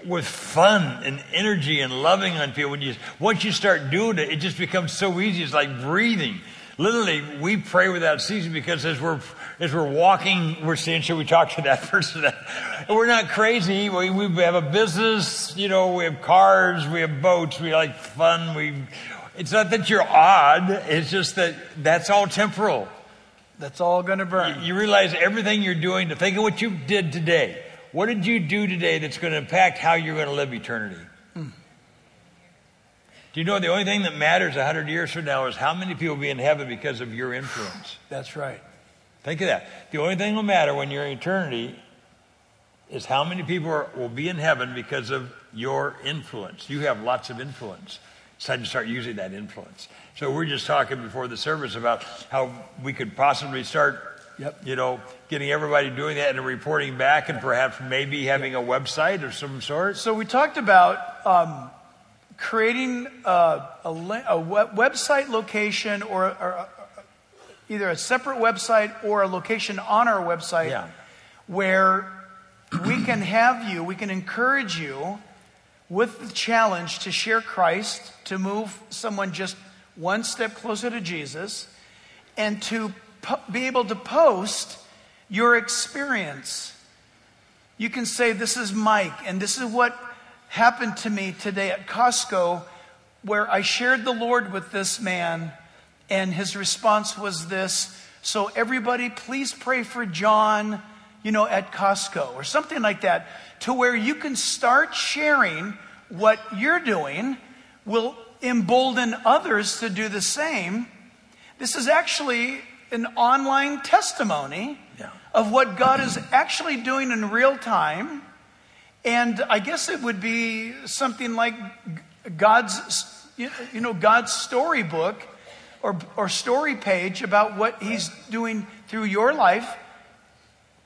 with fun and energy and loving on people. When you, once you start doing it, it just becomes so easy. It's like breathing. Literally, we pray without ceasing because as we're as we're walking, we're saying, "Should we talk to that person?" we're not crazy. We, we have a business. You know, we have cars, we have boats, we like fun. We. It's not that you're odd. It's just that that's all temporal. That's all going to burn. You realize everything you're doing. To think of what you did today. What did you do today that's going to impact how you're going to live eternity? Hmm. Do you know the only thing that matters 100 years from now is how many people will be in heaven because of your influence? That's right. Think of that. The only thing that will matter when you're in eternity is how many people are, will be in heaven because of your influence. You have lots of influence. It's time to start using that influence. So we're just talking before the service about how we could possibly start, Yep. you know, getting everybody doing that and reporting back, and perhaps maybe having a website of some sort. So we talked about um, creating a, a, a web- website location or, or either a separate website or a location on our website Yeah. where we can have you, we can encourage you with the challenge to share Christ, to move someone just one step closer to Jesus, and to po- be able to post your experience. You can say, This is Mike, and this is what happened to me today at Costco, where I shared the Lord with this man, and his response was this. So, everybody, please pray for John, you know, at Costco, or something like that, to where you can start sharing what you're doing, will embolden others to do the same. This is actually an online testimony Yeah. of what God is actually doing in real time. And I guess it would be something like God's, you know, God's storybook or, or story page about what He's doing through your life,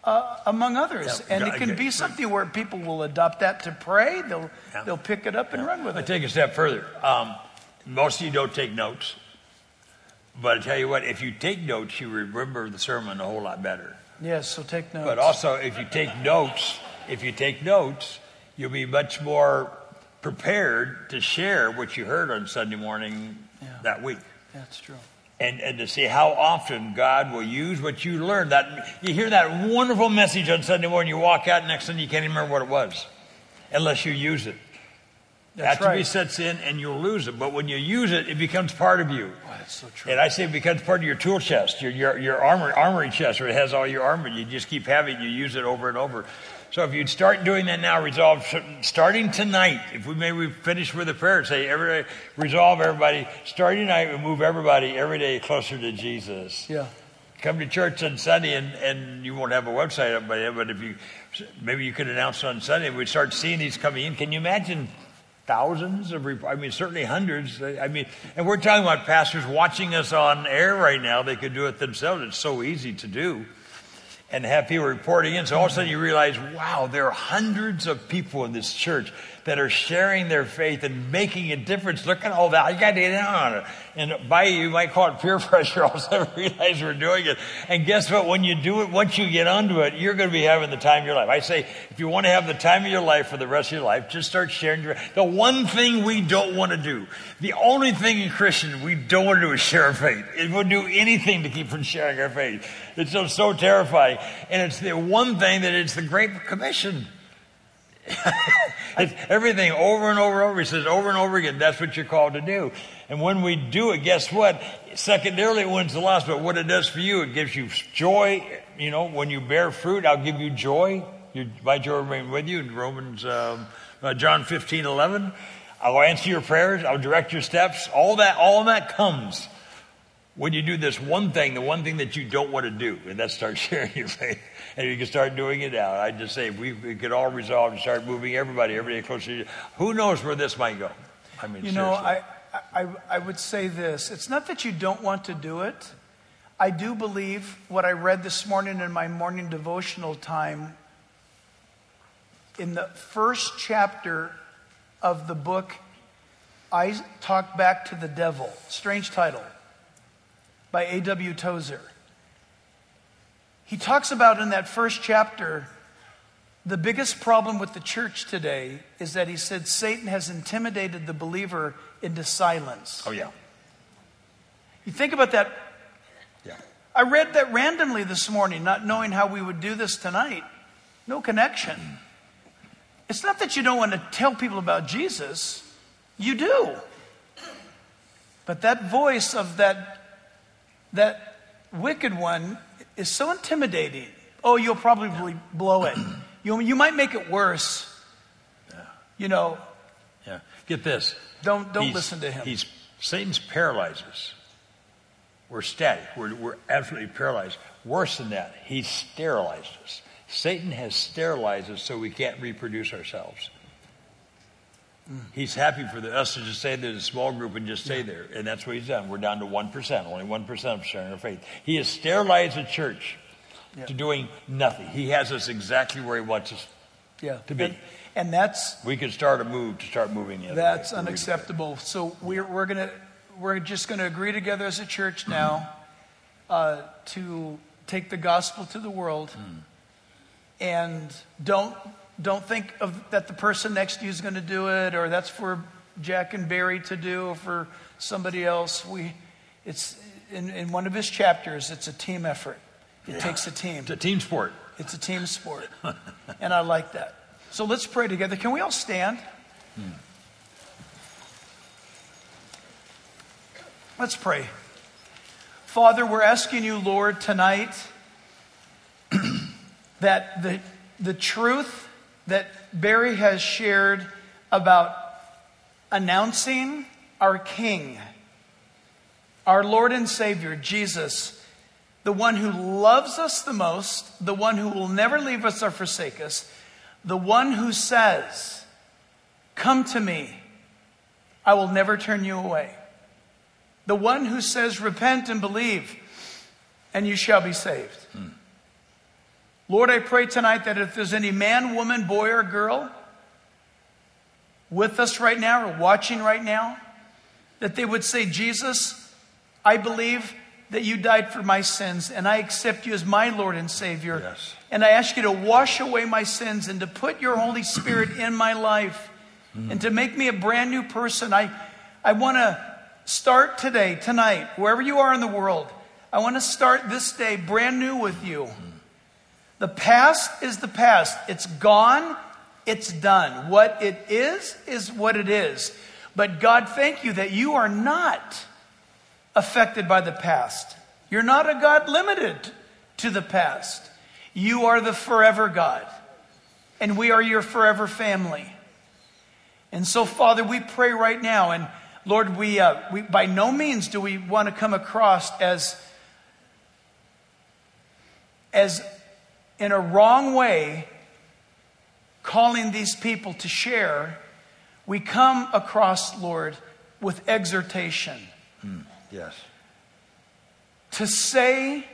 uh, among others. Yeah, and it can be something where people will adopt that to pray. They'll Yeah. they'll pick it up and run with I it. take a step further. Um, most of you don't take notes, but I tell you what, if you take notes, you remember the sermon a whole lot better. Yes, so take notes. But also, if you take notes, if you take notes, you'll be much more prepared to share what you heard on Sunday morning Yeah. that week. That's true. And, and to see how often God will use what you learned. That you hear that wonderful message on Sunday morning, you walk out, next thing you can't even remember what it was, unless you use it. That's Atrophy right. sets in, and you'll lose it. But when you use it, it becomes part of you. Oh, that's so true. And I say it becomes part of your tool chest, your your, your armor, armory chest, where it has all your armor. You just keep having it, you use it over and over. So if you'd start doing that now, resolve starting tonight. If we maybe we finish with a prayer, say every resolve everybody. Starting tonight, we move everybody every day closer to Jesus. Yeah. Come to church on Sunday, and, and you won't have a website up by then, but if you maybe you could announce on Sunday, we'd start seeing these coming in. Can you imagine thousands of, I mean, certainly hundreds. I mean, and we're talking about pastors watching us on air right now. They could do it themselves. It's so easy to do. And have people reporting in. So all of a sudden you realize, wow, there are hundreds of people in this church that are sharing their faith and making a difference. Look at all that. You got to get in on it. And by you might call it peer pressure. All of a sudden realize we're doing it. And guess what? When you do it, once you get onto it, you're going to be having the time of your life. I say, if you want to have the time of your life for the rest of your life, just start sharing your, the one thing we don't want to do, the only thing in Christian we don't want to do is share our faith. It would do anything to keep from sharing our faith. It's so, so terrifying. And it's the one thing that it's the Great Commission. everything over and over and over. He says over and over again, that's what you're called to do. And when we do it, guess what? Secondarily, it wins the loss, but what it does for you, it gives you joy. You know, when you bear fruit, I'll give you joy. You, my joy remain with you in Romans, um, uh, John 15, 11. I'll answer your prayers. I'll direct your steps. All that, all that comes when you do this one thing, the one thing that you don't want to do, and that starts sharing your faith, and you can start doing it now. I just say if we, we could all resolve to start moving everybody, everybody closer to you. Who knows where this might go? I mean, you know, I, I, I would say this. It's not that you don't want to do it. I do believe what I read this morning in my morning devotional time in the first chapter of the book, I talk back to the devil. Strange title by A.W. Tozer. He talks about in that first chapter the biggest problem with the church today is that he said Satan has intimidated the believer into silence. Oh, yeah. You think about that. Yeah. I read that randomly this morning, not knowing how we would do this tonight. No connection. It's not that you don't want to tell people about Jesus, you do. But that voice of that that wicked one is so intimidating. Oh, you'll probably blow it. You, you might make it worse. Yeah. You know. Yeah. Get this. Don't don't he's, listen to him. He's Satan's paralyzes. We're static. We're, we're absolutely paralyzed. Worse than that, he sterilizes us. Satan has sterilized us so we can't reproduce ourselves. He's happy for the, us to just say there's a small group and just stay yeah. there. And that's what he's done. We're down to 1%, only 1% of sharing our faith. He has sterilized the church yeah. to doing nothing. He has us exactly where he wants us yeah. to be. And, and that's. We could start a move to start moving the That's way, unacceptable. So we're, we're going to, we're just going to agree together as a church now uh, to take the gospel to the world. Mm. And don't don't think of that the person next to you is going to do it or that's for Jack and Barry to do or for somebody else. We, it's in, in one of his chapters, it's a team effort. It yeah. takes a team. It's a team sport. It's a team sport. and I like that. So let's pray together. Can we all stand? Hmm. Let's pray. Father, we're asking you, Lord, tonight that the, the truth that Barry has shared about announcing our King, our Lord and Savior, Jesus, the one who loves us the most, the one who will never leave us or forsake us, the one who says, Come to me, I will never turn you away. The one who says, Repent and believe, and you shall be saved. Hmm. Lord, I pray tonight that if there's any man, woman, boy, or girl with us right now or watching right now, that they would say, Jesus, I believe that you died for my sins and I accept you as my Lord and Savior. Yes. And I ask you to wash away my sins and to put your Holy Spirit in my life mm. and to make me a brand new person. I, I want to start today, tonight, wherever you are in the world. I want to start this day brand new with you. Mm. The past is the past. It's gone. It's done. What it is, is what it is. But God, thank you that you are not affected by the past. You're not a God limited to the past. You are the forever God. And we are your forever family. And so, Father, we pray right now. And Lord, we, uh, we by no means do we want to come across as, as in a wrong way calling these people to share, we come across, Lord, with exhortation. Mm, yes. To say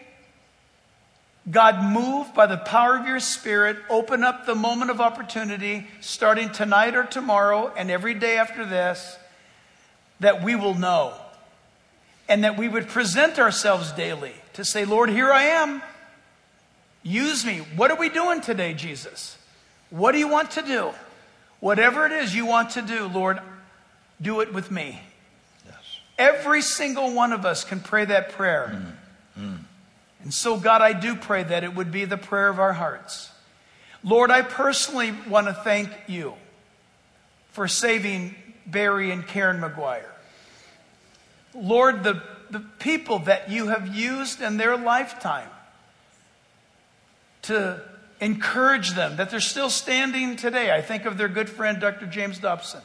God, move by the power of your Spirit. Open up the moment of opportunity starting tonight or tomorrow and every day after this that we will know and that we would present ourselves daily to say, Lord, here I am. Use me. What are we doing today, Jesus? What do you want to do? Whatever it is you want to do, Lord, do it with me. Yes. Every single one of us can pray that prayer. Mm. Mm. And so, God, I do pray that it would be the prayer of our hearts. Lord, I personally want to thank you for saving Barry and Karen Meguiar. Lord, the, the people that you have used in their lifetime to encourage them, that they're still standing today. I think of their good friend, Dr. James Dobson,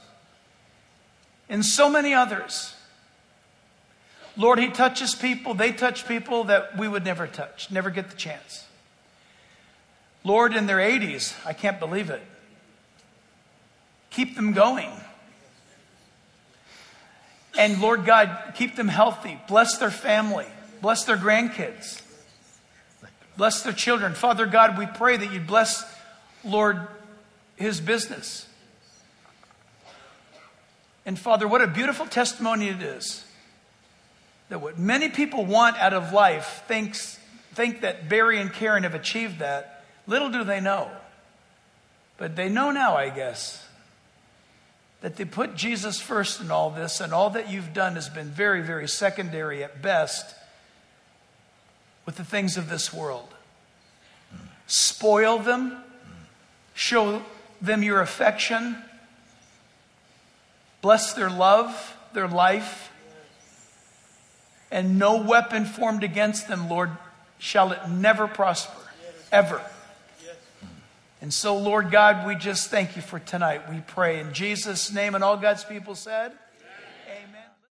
and so many others. Lord, He touches people, they touch people that we would never touch, never get the chance. Lord, in their 80s, I can't believe it. Keep them going. And Lord God, keep them healthy. Bless their family. Bless their grandkids. Bless their children. Father God, we pray that you bless, Lord, his business. And Father, what a beautiful testimony it is that what many people want out of life thinks, think that Barry and Karen have achieved that. Little do they know. But they know now, I guess, that they put Jesus first in all this, and all that you've done has been very, very secondary at best with the things of this world. Spoil them, show them your affection, bless their love, their life and no weapon formed against them, Lord, shall it never prosper, ever. And so, Lord God, we just thank you for tonight. We pray in Jesus' name, and all God's people said,